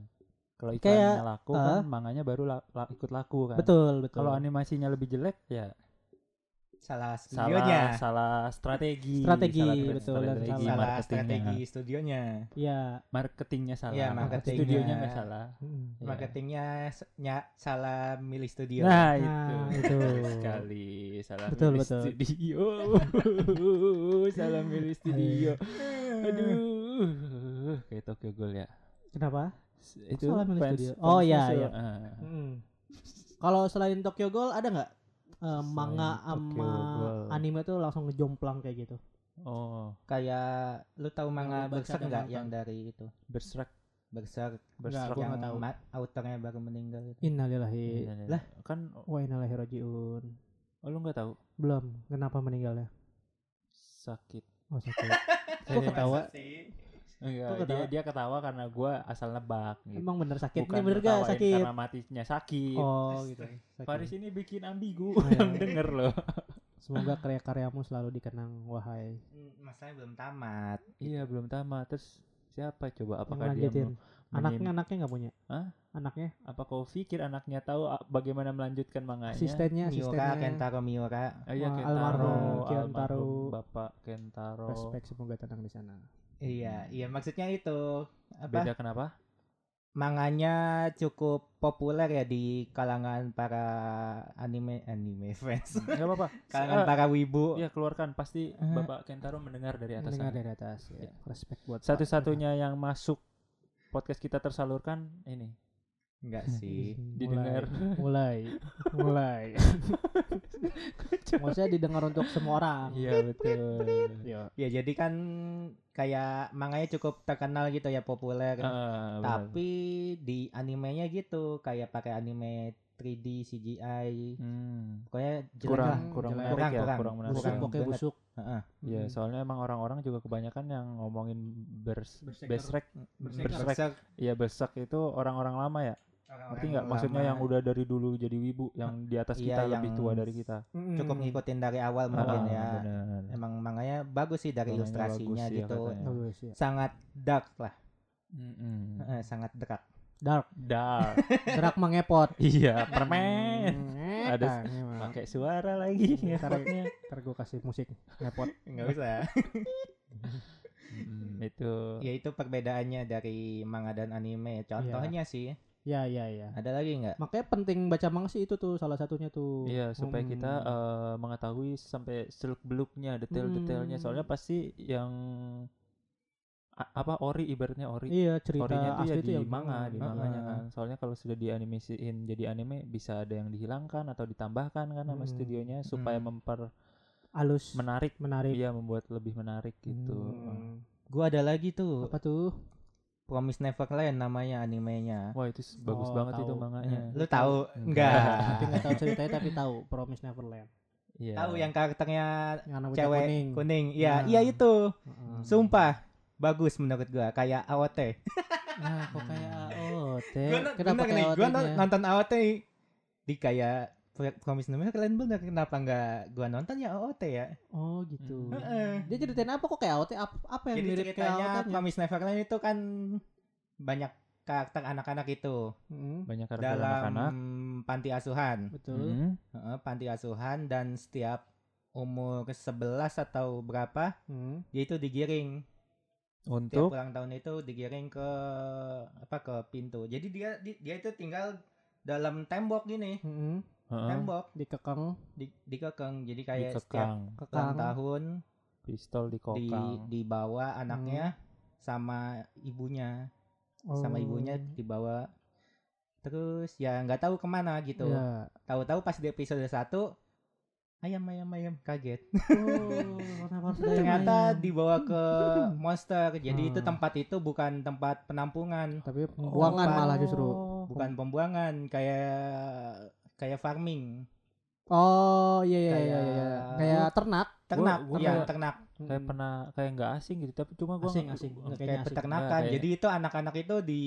Kalau Kayak, iklannya laku kan eh. manganya baru la- la- ikut laku kan. Betul, betul. Kalau animasinya lebih jelek ya Salah salah studionya. salah strategi. Strategi, salah betul, dan strategi salah- Salah marketingnya. strategi studionya. Iya. Marketingnya salah. Iya, marketingnya. Studionya nggak salah. Hmm. Iya. Marketingnya s- nya- salah milih studio. Nah, Nah, itu. itu. (laughs) Sekali salah Betul, milih betul. studio. (laughs) salah milih studio. Aduh. Kayak Tokyo Ghoul ya. Kenapa? Itu salah milih fans- studio? Oh, iya, su- iya. ah. Hmm. Kalau selain Tokyo Ghoul ada nggak eh, manga sama anime tuh langsung ngejomplang kayak gitu? Oh, Kayak lu tahu manga Berserk dan nggak nonton. yang dari itu? Berserk. Berserk Berserk. yang nggak tahu. autornya baru meninggal itu. Innalillahi iya. Lah. kan wa inna ilaihi rajiun. oh, lu nggak tahu Belum. Kenapa meninggalnya? sakit. Oh sakit. (laughs) Kok ketawa? Enggak, Kok dia ketawa? dia ketawa karena gua asal nebak gitu. Emang bener sakit? Bukan Ini bener gak sakit? Karena matinya sakit. Oh gitu. (laughs) Sakit. Faris ini bikin ambigu Oh, iya. (laughs) yang denger loh. Semoga (laughs) karya-karyamu selalu dikenang wahai. Hmm, Masalahnya belum tamat. iya, belum tamat. Terus siapa coba apakah dia mau Anaknya anaknya nggak punya? Hah? Anaknya? apa kau pikir anaknya tahu ah, bagaimana melanjutkan manganya? Asistennya, Miura, asistennya. Kentaro Miura. Ah, iya Wah, Kentaro, almarhum Kentaro. Bapak Kentaro. Respect semoga tenang di sana. Iya, iya maksudnya itu apa? Beda kenapa? Manganya cukup populer ya di kalangan para anime anime fans. Enggak apa-apa. (laughs) kalangan Ah, para wibu. ya keluarkan pasti Eh. Bapak Kentaro mendengar dari atas Mendengar sana. dari atas. Ya. Respect buat. Satu-satunya yang masuk podcast kita tersalurkan ini Enggak (laughs) sih. Didengar. mulai mulai (laughs) maksudnya didengar untuk semua orang Iya betul. ya Ya jadi kan kayak manganya cukup terkenal gitu ya populer. Benar. Tapi di animenya gitu kayak pakai anime 3D CGI. Hmm. Pokoknya jelek kurang lah. kurang jelek. menarik Kurang, ya, kurang. kurang menarik. busuk Kurang ya. pokoknya busuk Heeh. Iya, Hmm. soalnya emang orang-orang juga kebanyakan yang ngomongin bers. Berserker. Berserk. Iya, besek itu orang-orang lama ya. Ngerti nggak? Maksudnya yang udah dari dulu jadi wibu, yang di atas Iya, kita lebih yang tua dari kita. Cukup ngikutin dari awal mungkin Ah, ya. benar. Emang manganya bagus sih dari Manganya ilustrasinya bagus ya gitu. katanya. Bagus, ya. Sangat dark lah. Mm-mm. Heeh, sangat dark. dark Dark. (laughs) gerak mengepot iya, permen. Hmm, Ada mah. Pakai suara lagi ngepotnya. ntar gue kasih musik ngepot Enggak usah. (laughs) Mm, itu. ya itu perbedaannya dari manga dan anime. Contohnya sih, ya ya ya ada lagi nggak? makanya penting baca manga sih itu tuh salah satunya tuh Iya, supaya kita Hmm. eh, mengetahui sampai seluk beluknya, detail-detailnya. Hmm. Soalnya pasti yang a- apa ori ibaratnya ori. iya cerita Orinya tuh ya asli di tuh yang manga, di manganya kan. Soalnya kalau sudah dianimasiin jadi anime bisa ada yang dihilangkan atau ditambahkan kan sama Hmm. studionya supaya Hmm. memper halus menarik, menarik iya membuat lebih menarik gitu. Hmm. Gua ada lagi tuh. apa tuh Promise Neverland namanya animenya. Wah, itu bagus Oh, banget itu manganya. Lu tahu Enggak. enggak? (laughs) tapi nggak tahu ceritanya tapi tahu Promise Neverland Iya. Tahu yang karakternya yang cewek kuning kuning. Iya, Nah. iya itu. Heeh. Sumpah bagus menurut gua kayak AOT. (laughs) nah kok kayak AOT Gua kenapa nih, kayak gua AOT nya nonton AOT di kayak Pro- Promise Neverland bener kenapa enggak gua nonton ya AOT ya? oh gitu Hmm. Heeh. dia ceritain apa kok kayak AOT apa, apa yang Jadi mirip kayak Promise Neverland itu kan banyak karakter anak-anak itu banyak karakter dalam anak-anak. panti asuhan. betul Hmm. Heeh, panti asuhan dan setiap umur 11 atau berapa Hmm. dia itu digiring tiap Untuk ulang tahun itu digiring ke apa ke pintu jadi dia di- dia itu tinggal dalam tembok gini Hmm. Heeh, tembok. Dikekang di dikekang jadi kayak setiap dikekang, kekang. tahun pistol di dikokang. dibawa anaknya sama ibunya. Sama Oh. ibunya dibawa. Terus ya nggak tahu ke mana gitu. Iya. tahu-tahu pas di episode 1 ayam ayam ayam. Kaget. Oh, (laughs) ternyata ayam? dibawa ke (laughs) monster. Jadi itu Hmm. tempat itu bukan tempat penampungan. Tapi pembuangan tempat- malah justru. Bukan pembuangan. Kayak kayak farming. Oh iya iya iya iya Kayak- kayak ternak? Ternak gua ya kayak- ternak. kayak Hmm. pernah kayak nggak asing gitu tapi cuma gua Asing, asing. gua- kayak peternakan. Kayak- jadi itu anak-anak itu di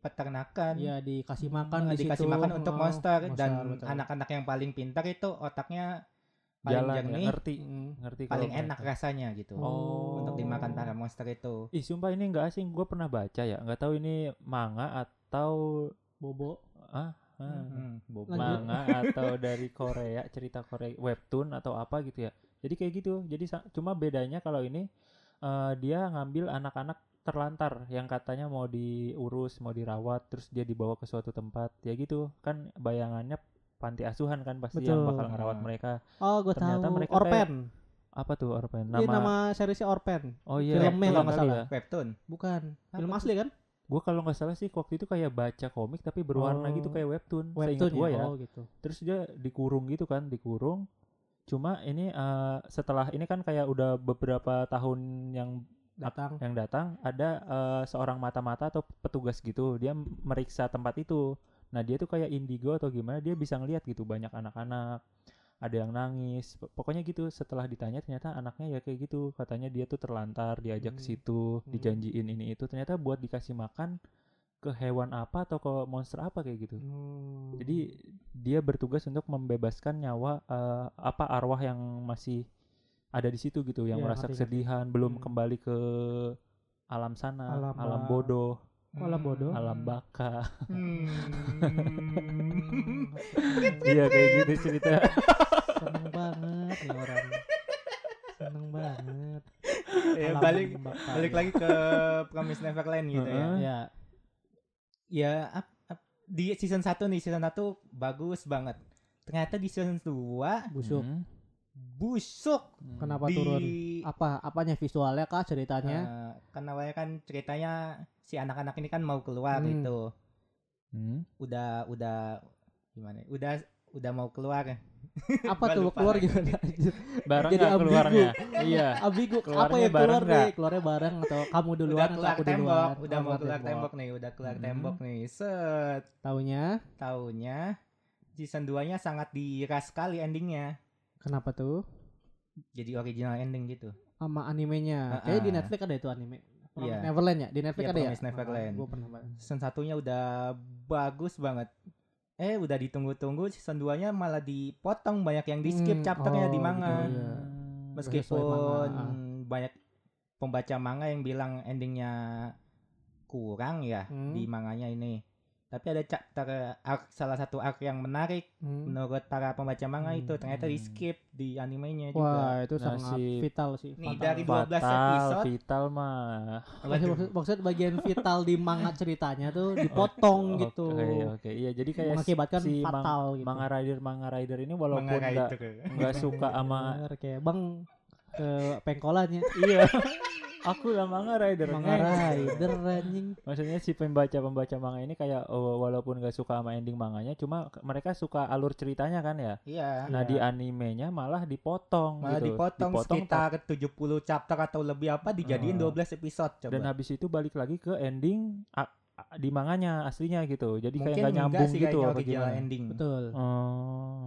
peternakan. Iya dikasih makan Nah, di dikasih situ. makan untuk Oh, monster, dan anak-anak yang paling pintar itu otaknya paling jalan ya, jernih ngerti Mm. ngerti paling kalau enak mereka. rasanya gitu. Oh. untuk dimakan para monster itu. Ih sumpah ini nggak asing. Gue pernah baca ya. Nggak tahu ini manga atau bobo. Ah, Hmm. bo- Lanjut. manga atau dari Korea cerita Korea webtoon atau apa gitu ya. Jadi kayak gitu. Jadi cuma bedanya kalau ini eh, dia ngambil anak-anak terlantar yang katanya mau diurus mau dirawat terus dia dibawa ke suatu tempat. Ya gitu. Kan bayangannya panti asuhan kan pasti yang Betul. bakal ngerawat Hmm. mereka. Oh gue Ternyata tahu. mereka Orpen. Apa tuh Orpen? Nama, nama nama seriesnya Orpen. Oh iya. Filmnya film kalau nggak salah. ya? Webtoon. Bukan. Film asli kan gue kalau nggak salah sih waktu itu kayak baca komik tapi berwarna gitu Oh. kayak webtoon, webtoon gue ya. Oh gitu. Terus dia dikurung gitu kan dikurung. Cuma ini eh, setelah ini kan kayak udah beberapa tahun yang datang. yang datang ada eh, seorang mata-mata atau petugas gitu dia meriksa tempat itu. Nah dia tuh kayak indigo atau gimana dia bisa ngelihat gitu banyak anak-anak ada yang nangis pokoknya gitu setelah ditanya ternyata anaknya ya kayak gitu katanya dia tuh terlantar diajak ke Hmm. situ Hmm. dijanjiin ini itu ternyata buat dikasih makan ke hewan apa atau ke monster apa kayak gitu Hmm. jadi dia bertugas untuk membebaskan nyawa eh, apa arwah yang masih ada di situ gitu yang Iya, merasa ngerti, ngerti. kesedihan belum Hmm. kembali ke alam sana Alam alam, bodoh Oh, alam bodoh. alam baka Hmm. (laughs) iya kayak gitu cerita (laughs) seneng banget nih orang seneng banget ya, Alam balik balik lagi ke Promise Neverland gitu ya Heeh. ya ya ap- ap- di season 1 nih season 1 bagus banget ternyata di season 2 busuk Hmm. busuk kenapa di turun apa apanya visualnya kah ceritanya eh, kan awalnya kan ceritanya si anak-anak ini kan mau keluar Hmm. gitu Hmm? udah udah gimana? ya, Udah udah mau keluar. Apa tuh keluar lagi. gimana? (laughs) Bareng Jadi ambigu. keluarnya? iya. Abigu apa yang bareng keluar nih? Keluarnya bareng atau kamu duluan udah atau keluar aku tembok, duluan? udah Oh, mau keluar tembok nih, udah keluar Hmm. tembok nih. Set. Taunya Taunya season 2-nya sangat diras sekali endingnya. kenapa tuh? Jadi original ending gitu. Sama animenya. Ah, Kayak di. Netflix ada itu anime. Promise Iya. Neverland ya? Di Netflix Iya, ada ya? Promise Neverland. gue pernah banget. Season satunya udah bagus banget. Eh udah ditunggu-tunggu season 2-nya malah dipotong banyak yang di skip Hmm, chapternya di oh, manga. gitu, iya. Hmm. Meskipun manga. banyak pembaca manga yang bilang endingnya kurang ya Hmm. di manganya ini. Tapi ada chapter arc salah satu arc yang menarik Hmm. menurut para pembaca manga Hmm. itu ternyata di skip di animenya juga. Wah, itu Nah, sangat si- vital sih. Nih, fatal. dari 12 Fatal, episode. vital mah. Maksud, maksud, maksud bagian vital di manga ceritanya tuh (laughs) dipotong gitu. Oke, oke. Iya, jadi kayak Mengakibatkan si mang- fatal gitu. manga rider manga rider ini walaupun manga nggak itu. nggak suka sama kayak bang ke pengkolannya iya (laughs) aku lah manga rider manga Ngeng. rider anjing maksudnya si pembaca pembaca manga ini kayak oh, walaupun nggak suka sama ending manganya cuma mereka suka alur ceritanya kan ya Iya. nah Iya. di animenya malah dipotong Malah gitu dipotong, sekitar tak- 70 chapter atau lebih apa dijadiin Ah. 12 episode coba. dan habis itu balik lagi ke ending di manganya aslinya gitu jadi kayak Mungkin nggak enggak nyambung sih gitu apa gimana ending. betul oh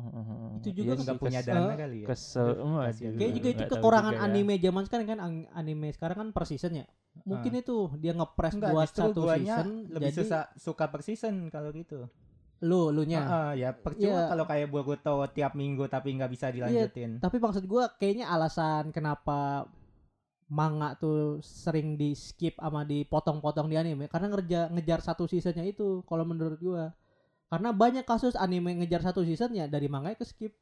Itu juga iya nggak punya dana kali ya. kesel Aduh, Wah, kasihan. juga. kayak juga itu kekurangan juga ya. anime zaman sekarang kan anime sekarang kan per season ya mungkin itu dia ngepres buat satu season lebih jadi susah suka per season kalau gitu. lu lu nya Heeh, ya percuma Iya. kalau kayak Boruto tiap minggu tapi nggak bisa dilanjutin. tapi maksud gua kayaknya alasan kenapa manga tuh sering di skip sama dipotong-potong di anime karena ngerja ngejar satu seasonnya itu kalau menurut gua karena banyak kasus anime ngejar satu seasonnya dari manga ke skip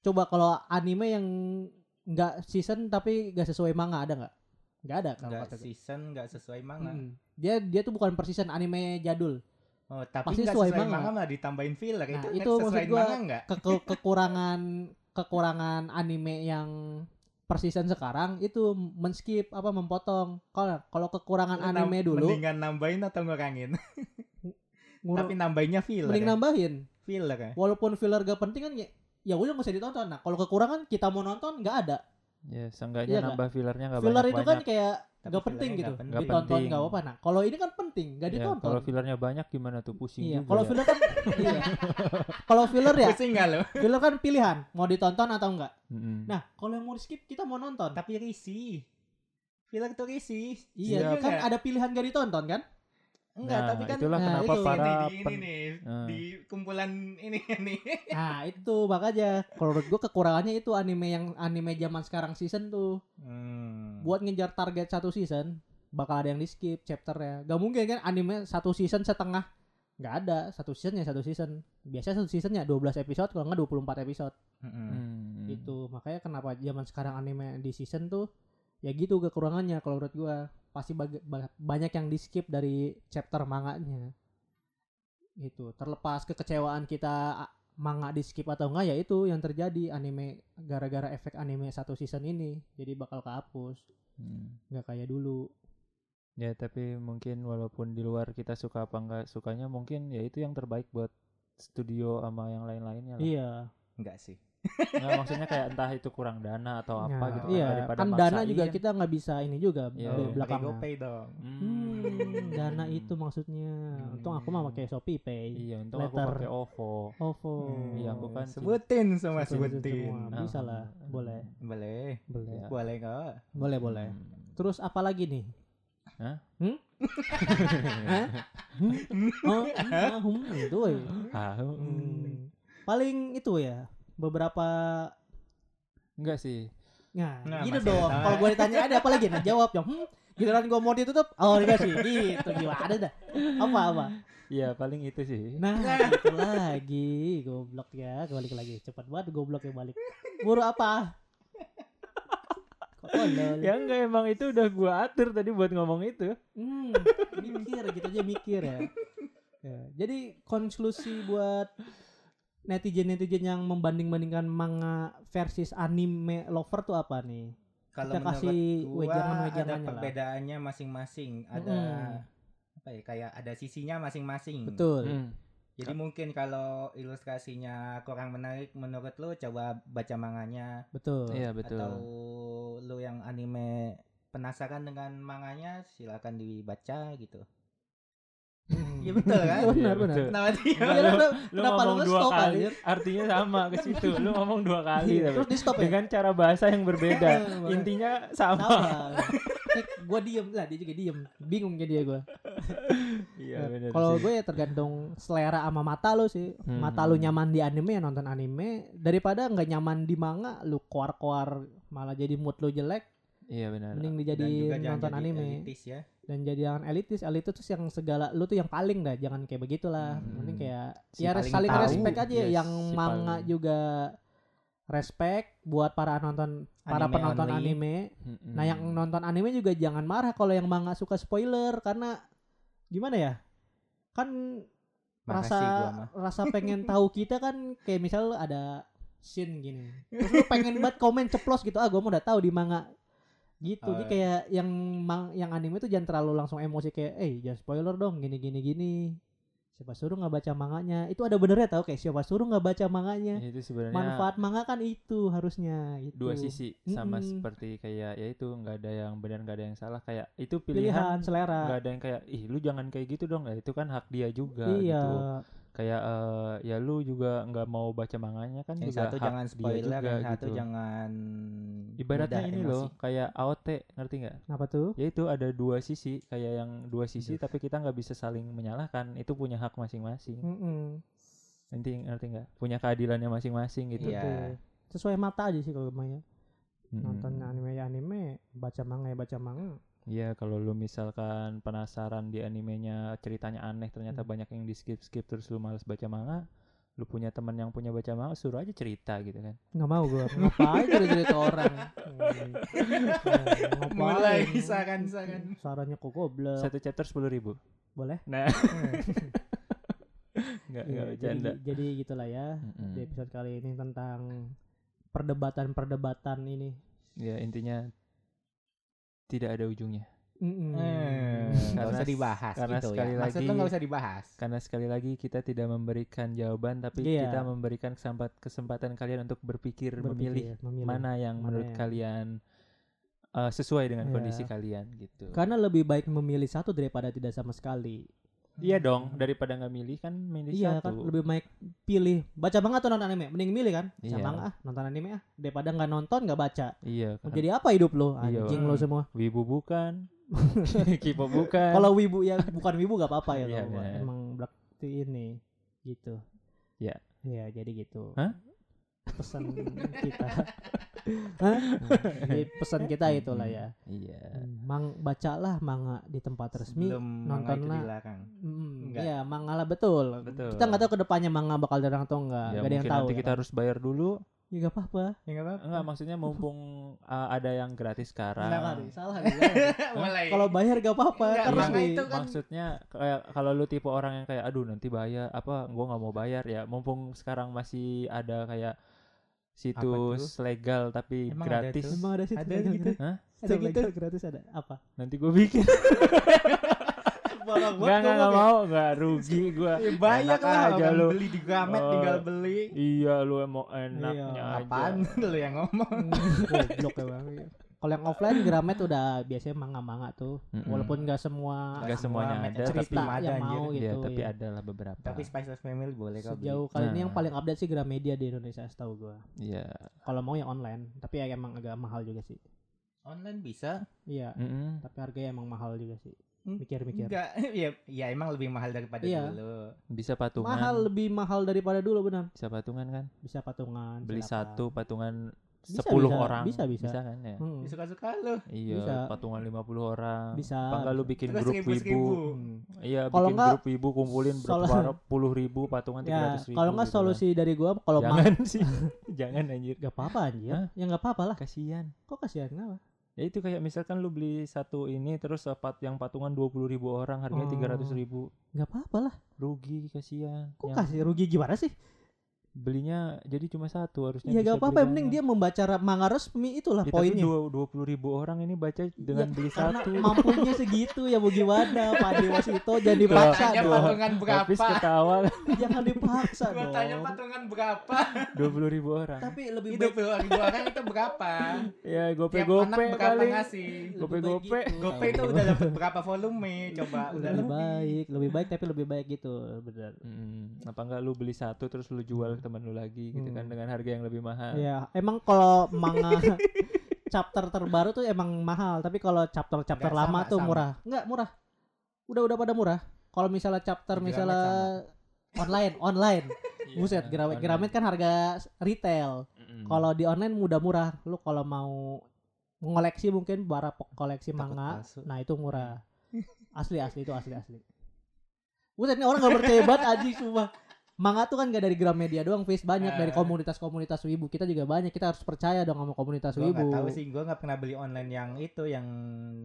coba kalau anime yang nggak season tapi nggak sesuai manga ada nggak nggak ada kalau gua. season, enggak sesuai manga. Mm. dia dia tuh bukan per season anime jadul Oh, tapi Pasti sesuai sesuai, manga. manga. ditambahin filler. Nah, itu, itu sesuai maksud gua- manga enggak? ke ke- kekurangan kekurangan anime yang per season sekarang itu men-skip apa memotong kalau kalau kekurangan Lu nam- anime dulu Mendingan nambahin atau ngurangin? (laughs) ngur- tapi nambahinnya filler. mending ya? nambahin Filler ya. walaupun filler gak penting kan ya ya udah nggak usah ditonton nah kalau kekurangan kita mau nonton nggak ada ya seenggaknya Iya nggak? nambah fillernya nggak filler banyak itu kan kayak Tapi gak penting gitu nggak penting. ditonton penting. nggak apa nah kalau ini kan penting gak Ya, ditonton kalau fillernya banyak gimana tuh pusing iya juga kalau ya. filler kan (laughs) iya kalau filler ya Pusing nggak lo? filler kan pilihan mau ditonton atau enggak Mm-mm. nah kalau yang mau di skip kita mau nonton Tapi risih. Filler tuh risih. Iya, Iya, kan nggak? ada pilihan gak ditonton kan? Enggak, Nah, tapi kan itulah Nah, kenapa itu. para ini, di ini nih Ah. di kumpulan ini (laughs) nih. Nah, itu makanya kalau menurut gua kekurangannya itu anime yang anime zaman sekarang season tuh. Hmm. Buat ngejar target satu season bakal ada yang di skip chapternya. Gak mungkin kan anime satu season setengah. Gak ada, satu season ya satu season. Biasanya satu seasonnya 12 episode kalau nggak 24 episode. Mm-mm. Hmm. Gitu. Makanya kenapa zaman sekarang anime di season tuh ya gitu kekurangannya kalau menurut gua. Pasti bag- ba- banyak yang di skip dari chapter manganya. Gitu. Terlepas kekecewaan kita manga di skip atau enggak ya itu yang terjadi anime gara-gara efek anime satu season ini. Jadi bakal kehapus. Hmm. nggak kayak dulu. Ya tapi mungkin walaupun di luar kita suka apa enggak sukanya mungkin ya itu yang terbaik buat studio sama yang lain-lainnya lah. Iya. Enggak sih. Nggak, maksudnya kayak entah itu kurang dana atau apa Nah, gitu iya, daripada kan dana maksain. juga kita nggak bisa ini juga Iya, di iya. Pakai belakangnya. GoPay dong. Hmm, (laughs) dana itu maksudnya. Untung aku mah pakai Shopee Pay. Iya, untung aku Letter. pakai OVO. OVO. Iya, aku kan sebutin semua Sebutin sebutin. semua. Bisa lah, Ah. boleh. Boleh. Boleh. Ya. Boleh kok. Boleh, boleh. Hmm. Terus apa lagi nih? Hah? Hmm? (laughs) Hah? Hmm? Oh, ah, hmm, itu. Ah, Hmm. Paling itu ya beberapa enggak sih. Nah, Nah, gitu dong. Kalau gue ditanya ada apa lagi? Nah, jawab dong. Hmm, giliran gue mau ditutup, oh dikasih. Gitu, gimana dah? Apa apa? Iya, paling itu sih. Nah, itu lagi. Goblok ya, balik lagi. Cepat banget goblok yang balik. Buru apa? Kok tolol? Ya enggak emang itu udah gua atur tadi buat ngomong itu. Hmm, mikir gitu aja mikir ya. Ya, Jadi konklusi buat netizen-netizen yang membanding-bandingkan manga versus anime lover tuh apa nih? Kalau Kita menurut kasih wejangan-wejangannya ada lah. perbedaannya masing-masing. Ada Mm-mm. apa ya kayak ada sisinya masing-masing. Betul. Hmm. Jadi mungkin kalau ilustrasinya kurang menarik menurut lu coba baca manganya Betul. Iya betul. atau lu yang anime penasaran dengan manganya silakan dibaca gitu. Iya betul kan? Iya, benar, Iya, benar. Kenapa dia? Iya, (laughs) lu, kenapa- lu kenapa lu ngomong dua nge-stop, kali anjir? artinya sama ke situ lu ngomong dua kali Iya, tapi Terus di stop ya. dengan cara bahasa yang berbeda Iya, intinya sama, Sama. gue diem lah, dia juga diem. Bingung jadi dia gue. iya benar Kalau gue ya tergantung selera sama mata lu sih. Hmm. Mata lu nyaman di anime ya nonton anime daripada nggak nyaman di manga lu keluar-keluar malah jadi mood lu jelek iya benar mending dijadiin jangan nonton jadi anime elitis ya. dan jadi yang elitis elitis tuh yang segala lu tuh yang paling dah jangan kayak begitulah Hmm. mending kayak Si ya saling tahu. respect aja Yes, yang si manga paling- juga respect buat para nonton para Anime penonton only. anime Mm-mm. Nah yang nonton anime juga jangan marah kalau yang manga suka spoiler karena gimana ya? Kan Makasih rasa rasa pengen (laughs) tahu kita kan kayak misal ada scene gini. Terus lu pengen banget komen ceplos gitu. Ah gua mau udah tahu di manga. Gitu. Jadi Oh. kayak yang mang, yang anime tuh jangan terlalu langsung emosi kayak eh jangan spoiler dong gini gini gini. Siapa suruh nggak baca manganya? Itu ada benernya tau kayak siapa suruh nggak baca manganya? itu sebenarnya Manfaat manga kan itu harusnya gitu. dua sisi sama Mm-mm. seperti kayak ya itu nggak ada yang benar nggak ada yang salah kayak itu pilihan Pilihan selera. nggak ada yang kayak ih lu jangan kayak gitu dong ya itu kan hak dia juga Iya. gitu kayak eh, ya lu juga nggak mau baca manganya kan Yang juga satu hak jangan spoiler, juga yang satu gitu. jangan ibaratnya ini emosi. loh kayak AOT ngerti nggak Apa tuh? ya itu ada dua sisi kayak yang dua sisi tapi kita nggak bisa saling menyalahkan itu punya hak masing-masing Mm-mm. nanti ngerti nggak punya keadilannya masing-masing gitu Iya. Betul. Sesuai mata aja sih kalau gue ya. Mm-mm. Nonton anime ya anime, baca manga ya baca manga. Iya kalau lu misalkan penasaran di animenya ceritanya aneh ternyata Hmm. banyak yang di skip skip terus lu males baca manga lu punya teman yang punya baca manga suruh aja cerita gitu kan Nggak mau gue. (laughs) Ngapain cerita cerita orang? Ngapain? (laughs) mulai saran-saran Sarannya kok goblok. satu chapter sepuluh ribu Boleh? nah (laughs) nggak Iya, nggak jadi, bercanda jadi gitulah ya. Mm-mm. Di episode kali ini tentang perdebatan-perdebatan ini. ya intinya tidak ada ujungnya nggak Karena- usah dibahas karena gitu sekali ya. Lagi- lu nggak usah dibahas. karena sekali lagi kita tidak memberikan jawaban tapi Iya. kita memberikan kesempat kesempatan kalian untuk berpikir, memilih Berpikir, memilih. mana yang Mana menurut yang- kalian uh, sesuai dengan Iya. kondisi kalian gitu. Karena lebih baik memilih satu daripada tidak sama sekali. Iya dong, daripada nggak milih kan milih Iya satu. kan lebih baik pilih baca manga atau nonton anime mending milih kan baca Iya. manga ah nonton anime ah daripada nggak nonton nggak baca Iya mau kan. jadi apa hidup lo Iya. anjing lo semua Wibu bukan, (laughs) (laughs) Kipo bukan. kalau wibu ya bukan wibu gak apa-apa ya Iya, benar. emang berarti ini gitu Iya. Iya jadi gitu Hah? pesan (laughs) kita pesan kita (laughs) itulah ya Iya. mang bacalah manga di tempat resmi Belum manga itu nontonlah. Mm, Enggak. Iya manga lah betul. Betul. Kita nggak tahu ke depannya manga bakal dilarang atau enggak. Ya, Gak ada yang tahu. nanti ya kita kan? harus bayar dulu. Ya gak apa-apa. Ya nggak apa-apa. Enggak, maksudnya mumpung uh, ada yang gratis sekarang. Kali, salah. (laughs) Mulai. Kalau bayar gak apa-apa. Enggak, Kan itu kan Maksudnya kayak kalau lu tipe orang yang kayak aduh nanti bayar apa gua nggak mau bayar ya mumpung sekarang masih ada kayak situs legal tapi Emang ada gratis tuh? Emang ada sih Ada gitu. Hah? Ada Ada gitu. legal gratis ada. Apa? nanti gue bikin (laughs) Barang nggak nggak nggak mau nggak rugi gua Ya, banyak Enak lah aja lu. beli di Gramet Oh. tinggal beli. iya lu emang enaknya Iya, aja Apaan lu yang ngomong? (laughs) Goblok emang. Kalau yang offline Gramet udah biasanya manga-manga tuh. Mm-mm. Walaupun gak semua Nggak semuanya Semua ada, cerita ada, yang anjir. mau gitu. Iya, tapi ya. ada lah beberapa Tapi Spice of Family boleh kau beli. Sejauh kali ini yang Nah. paling update sih Gramedia di Indonesia setahu gua. iya Kalau mau yang online, tapi ya emang agak mahal juga sih. Online bisa? Iya, Mm-mm. tapi harganya emang mahal juga sih. Hmm, Mikir-mikir. Enggak, (laughs) ya, ya emang lebih mahal daripada Iya. dulu. bisa patungan Mahal lebih mahal daripada dulu benar. bisa patungan kan Bisa patungan. beli silakan. satu patungan Bisa, 10 bisa. orang Bisa, bisa. kan ya Hmm. Ya, Suka-suka lu. iya Bisa. patungan 50 orang Bisa, apa lu bikin Terus grup wibu Hmm. iya Kalau bikin enggak, grup wibu kumpulin berapa puluh ribu patungan tiga Ya, ratus ribu kalau nggak gitu kan. solusi dari gua kalau jangan (laughs) sih jangan anjir gak apa-apa anjir. Hah? Ya nggak apa-apa lah. kasihan Kok kasihan kenapa? ya itu kayak misalkan lu beli satu ini terus dapat yang patungan dua puluh ribu orang harganya Oh. tiga ratus ribu Gak apa-apa lah. rugi kasihan Kok Yang- kasih rugi gimana sih? Belinya jadi cuma satu harusnya Ya gak apa-apa, beli yang penting banyak. dia membaca manga resmi itulah Ya, poinnya. dua dua puluh ribu orang ini baca dengan Ya, beli Karena satu mampunya segitu ya mau gimana (laughs) Pak Dewas itu jangan dipaksa Tanya dong. patungan habis berapa? ketawa (laughs) Jangan dipaksa Gua dong. tanya patungan berapa? (laughs) dua puluh ribu orang Tapi lebih baik lu ribu orang itu berapa? ya gope Tiap gope anak berapa kali ngasih? baik gitu. Gope itu udah dapat berapa volume? Coba udah lebih lebih. baik, lebih baik tapi lebih baik gitu, benar. Mm, apa enggak lu beli satu terus lu jual teman lu lagi gitu kan Hmm. dengan harga yang lebih mahal Ya, emang kalau manga (laughs) chapter terbaru tuh emang mahal, tapi kalau chapter-chapter Nggak, lama sama, tuh sama. murah. Enggak murah. Udah udah pada murah. Kalau misalnya chapter Gramet misalnya online, online. (laughs) Iya, Buset, Gramet online. Gramet kan harga retail. Mm-mm. Kalau di online mudah murah. Lu kalau mau ngoleksi mungkin bara po- koleksi Takut manga, nah itu murah. (laughs) Asli asli itu asli asli. Buset ini orang gak percaya banget aji sumpah. Manga tuh kan gak dari Gramedia doang, Face banyak dari Eh. komunitas-komunitas wibu. Kita juga banyak, kita harus percaya dong sama komunitas Gue wibu. nggak tahu sih, gue nggak pernah beli online yang itu yang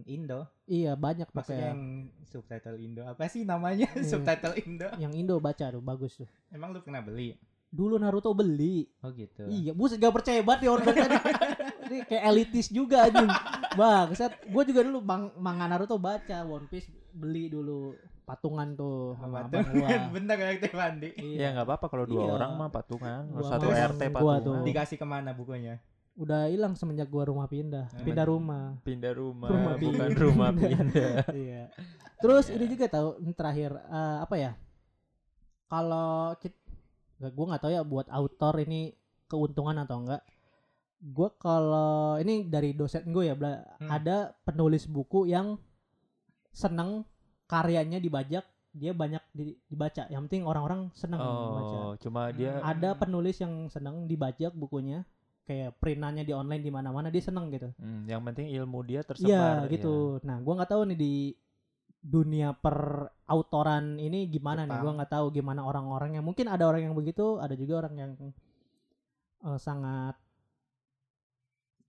Indo. Iya, banyak Maksudnya pakai yang subtitle Indo. Apa sih namanya? (laughs) Iya. subtitle Indo. yang Indo baca tuh bagus tuh. Emang lu pernah beli? Dulu Naruto beli. Oh gitu. Iya, buset gak percaya banget ya orang tadi. (laughs) Ini kayak elitis juga anjing. Bangsat, gue juga dulu mang manga Naruto baca, One Piece beli dulu patungan tuh sama Apa tuh? abang gua. (laughs) Bentar ya Teh Pandi. ya nggak apa-apa kalau dua Iya. orang mah patungan Gua satu RT gua patungan tuh. Dikasih ke mana bukunya? Udah hilang semenjak gua rumah pindah, Hmm. pindah rumah. pindah rumah, Rumah bukan pindah. (laughs) rumah (laughs) pindah iya. Terus Iya. ini juga tahu ini terakhir eh, apa ya? Kalau kita gue nggak tahu ya buat autor ini keuntungan atau enggak. Gue kalau ini dari dosen gue ya, Bla, Hmm. ada penulis buku yang seneng karyanya dibajak, dia banyak di- dibaca. Yang penting orang-orang seneng baca. oh cuma dia Hmm. Ada penulis yang seneng dibajak bukunya, kayak printannya di online di mana-mana dia seneng gitu. Hmm, yang penting ilmu dia Iya tersebar ya. gitu. Nah, gua nggak tahu nih di dunia per autoran ini gimana nih. Jepang. Gua nggak tahu gimana orang-orang yang mungkin ada orang yang begitu, ada juga orang yang eh, sangat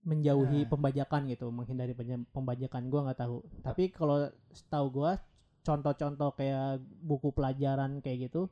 menjauhi Nah. pembajakan gitu, menghindari pembajakan. Gua nggak tahu. Tapi kalau setahu gua contoh-contoh kayak buku pelajaran kayak gitu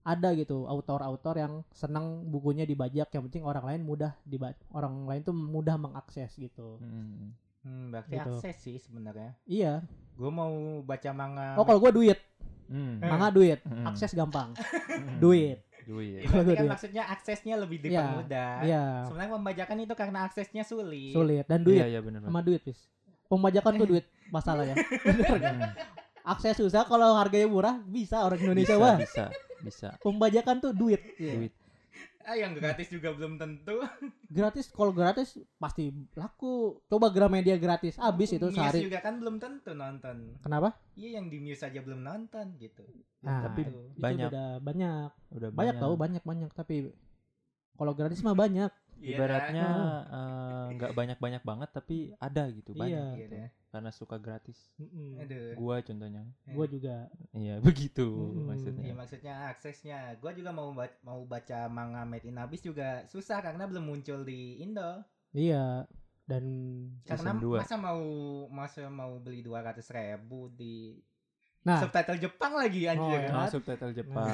ada gitu autor-autor yang senang bukunya dibajak yang penting orang lain mudah dibaca orang lain tuh mudah mengakses gitu Hmm. Hmm, berarti Gitu. akses sih sebenarnya. iya Gue mau baca manga. Oh kalau gue duit, Hmm. manga duit, Hmm. akses gampang, Hmm. duit. duit Ya, berarti kan Duit. maksudnya aksesnya lebih Iya, dipermudah. Iya, Sebenarnya pembajakan itu karena aksesnya sulit. sulit dan duit iya iya benar sama duit bis. Pembajakan tuh duit masalahnya. (laughs) Bener nggak? Hmm. Akses susah kalau harganya murah bisa orang Indonesia bisa, wah. bisa bisa Pembajakan tuh duit. Iya. duit Ah, yang gratis juga belum tentu. (laughs) Gratis kalau gratis pasti laku. Coba Gramedia gratis habis itu Muse sehari. juga kan belum tentu nonton. Kenapa? Iya yang di Muse aja belum nonton gitu. Nah, tapi Itu. Itu banyak udah banyak. udah Banyak tahu banyak banyak tapi kalau gratis mah banyak. Iya ibaratnya dah. eh, nggak banyak banyak banget tapi ada gitu banyak Iya. Iya dah. karena suka gratis. Aduh. gua contohnya Gua juga. iya (laughs) begitu Mm-mm. maksudnya Iya maksudnya aksesnya. Gua juga mau ba- mau baca manga Made in Abyss juga susah karena belum muncul di Indo. Iya. Dan Karena dua. masa mau masa mau beli 200 ribu di Nah. subtitle Jepang lagi Oh, anjir. ya. oh, subtitle Jepang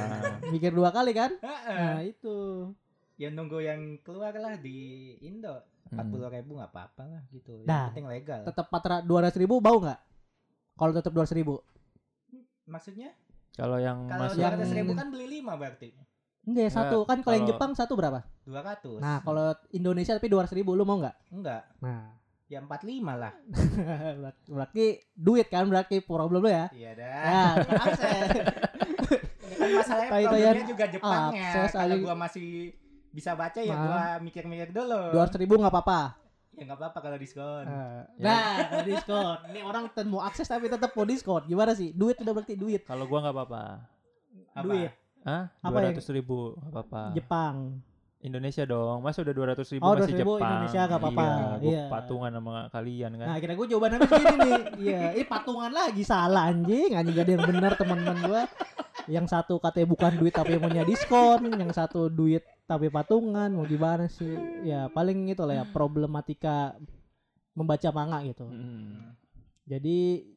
mikir dua kali kan? Heeh. Nah, itu. Ya nunggu yang keluar lah di Indo. Hmm. 40 ribu nggak apa-apa lah gitu. Yang Nah. penting legal. Tetap 400 ribu bau nggak? Kalau tetap 200 ribu? Maksudnya kalau yang kalau yang- 200 ribu kan beli 5 berarti. Enggak, satu. Kan kalau yang Jepang satu berapa? 200. Nah, kalau Indonesia tapi 200 ribu, lu mau nggak? enggak. Nah, Ya 45 lah. (laughs) berarti, duit kan berarti problem lu ya? Iya dah. Ya, (laughs) kan masalahnya problemnya juga Jepangnya. akses Kalau gua masih bisa baca ya Nah. gua mikir-mikir dulu. 200 ribu nggak apa-apa. Ya nggak apa-apa kalau diskon. Nah, Ya. Nah, kalau diskon. Ini orang mau akses tapi tetap mau diskon. Gimana sih? Duit udah berarti duit. kalau gua nggak apa-apa Apa? Duit. Hah? Apa Dua yang- ratus ribu nggak apa-apa. Jepang. Indonesia dong. Masa udah dua ratus ribu Oh, masih 200.000 Jepang. Indonesia nggak apa-apa. Iya, gua Iya. patungan sama kalian kan. Nah, kira gue jawabannya begini nih. Iya, ini patungan lagi salah anjing. Anjing gak ada yang benar teman-teman gua. Yang satu katanya bukan duit tapi maunya diskon, yang satu duit tapi patungan. Mau gimana sih? Ya, paling itu lah ya problematika membaca manga gitu. Mm. Jadi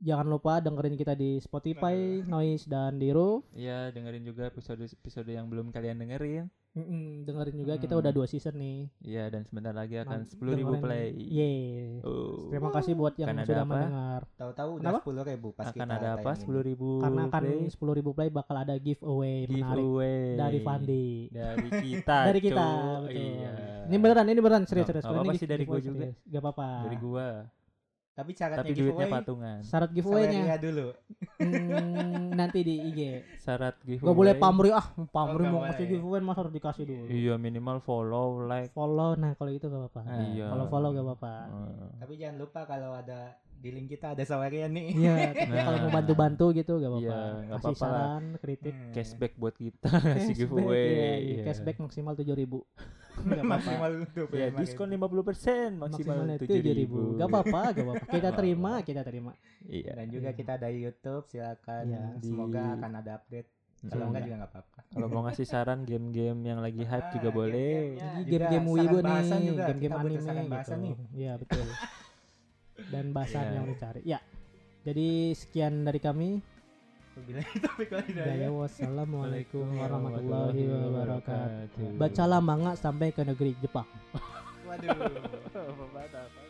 jangan lupa dengerin kita di Spotify, Noise dan di Roof. Iya, dengerin juga episode episode yang belum kalian dengerin. Mm-mm, dengerin juga kita Hmm. udah dua season nih. Iya dan sebentar lagi akan 10.000 ribu play. Yeay. Oh. Terima kasih buat yang Akan sudah apa? mendengar. Tahu-tahu udah sepuluh ribu pas akan kita ada apa? 10.000 ribu Karena kan play. 10.000 play bakal ada giveaway, menarik giveaway dari Fandi. Dari (laughs) kita. dari kita, betul. Iya. Ini beneran, ini beneran serius Nggak- serius. nggak Ini sih dari gua giveaway juga. serius. Gak apa-apa. Dari gua. Tapi syaratnya Tapi duitnya giveaway patungan. Syarat giveaway-nya Saweria dulu. hmm, nanti di IG. Syarat giveaway. Gak boleh pamri ah, pamri nggak mau kasih giveaway masa harus dikasih dulu. Iya minimal follow, like. Follow, nah kalau itu gak apa-apa. Nah, Iya. Kalau follow gak apa-apa. Eh, Tapi jangan lupa kalau ada di link kita ada Saweria nih. Iya, (laughs) tapi Nah. kalau mau bantu-bantu gitu gak apa-apa. Nggak Kasih apa-apa lah. saran, kritik. Hmm. cashback buat kita (laughs) kasih giveaway. iya, iya. Iya. Cashback maksimal 7000 (laughs) Gak apa-apa. Maksimal. Iya, diskon 50% maksimal Maksimalnya 7000. 7000 Gak apa-apa, gak apa-apa. Kita terima, kita terima. Iya. Dan juga Iya. kita ada YouTube, silakan. Iya. Semoga Di- akan ada update. Kalau enggak juga enggak apa-apa. Kalau mau ngasih saran game-game yang lagi hype Ah, juga boleh. game-game wibu nih, game-game anime gitu. nih. Iya, betul. Dan bahasan Iya. yang dicari. Ya. Jadi sekian dari kami. Wabillahi taufiq wal hidayah. Daya wassalamualaikum Waalaikumsalam warahmatullahi wabarakatuh. Bacalah manga sampai ke negeri Jepang. Waduh. (laughs)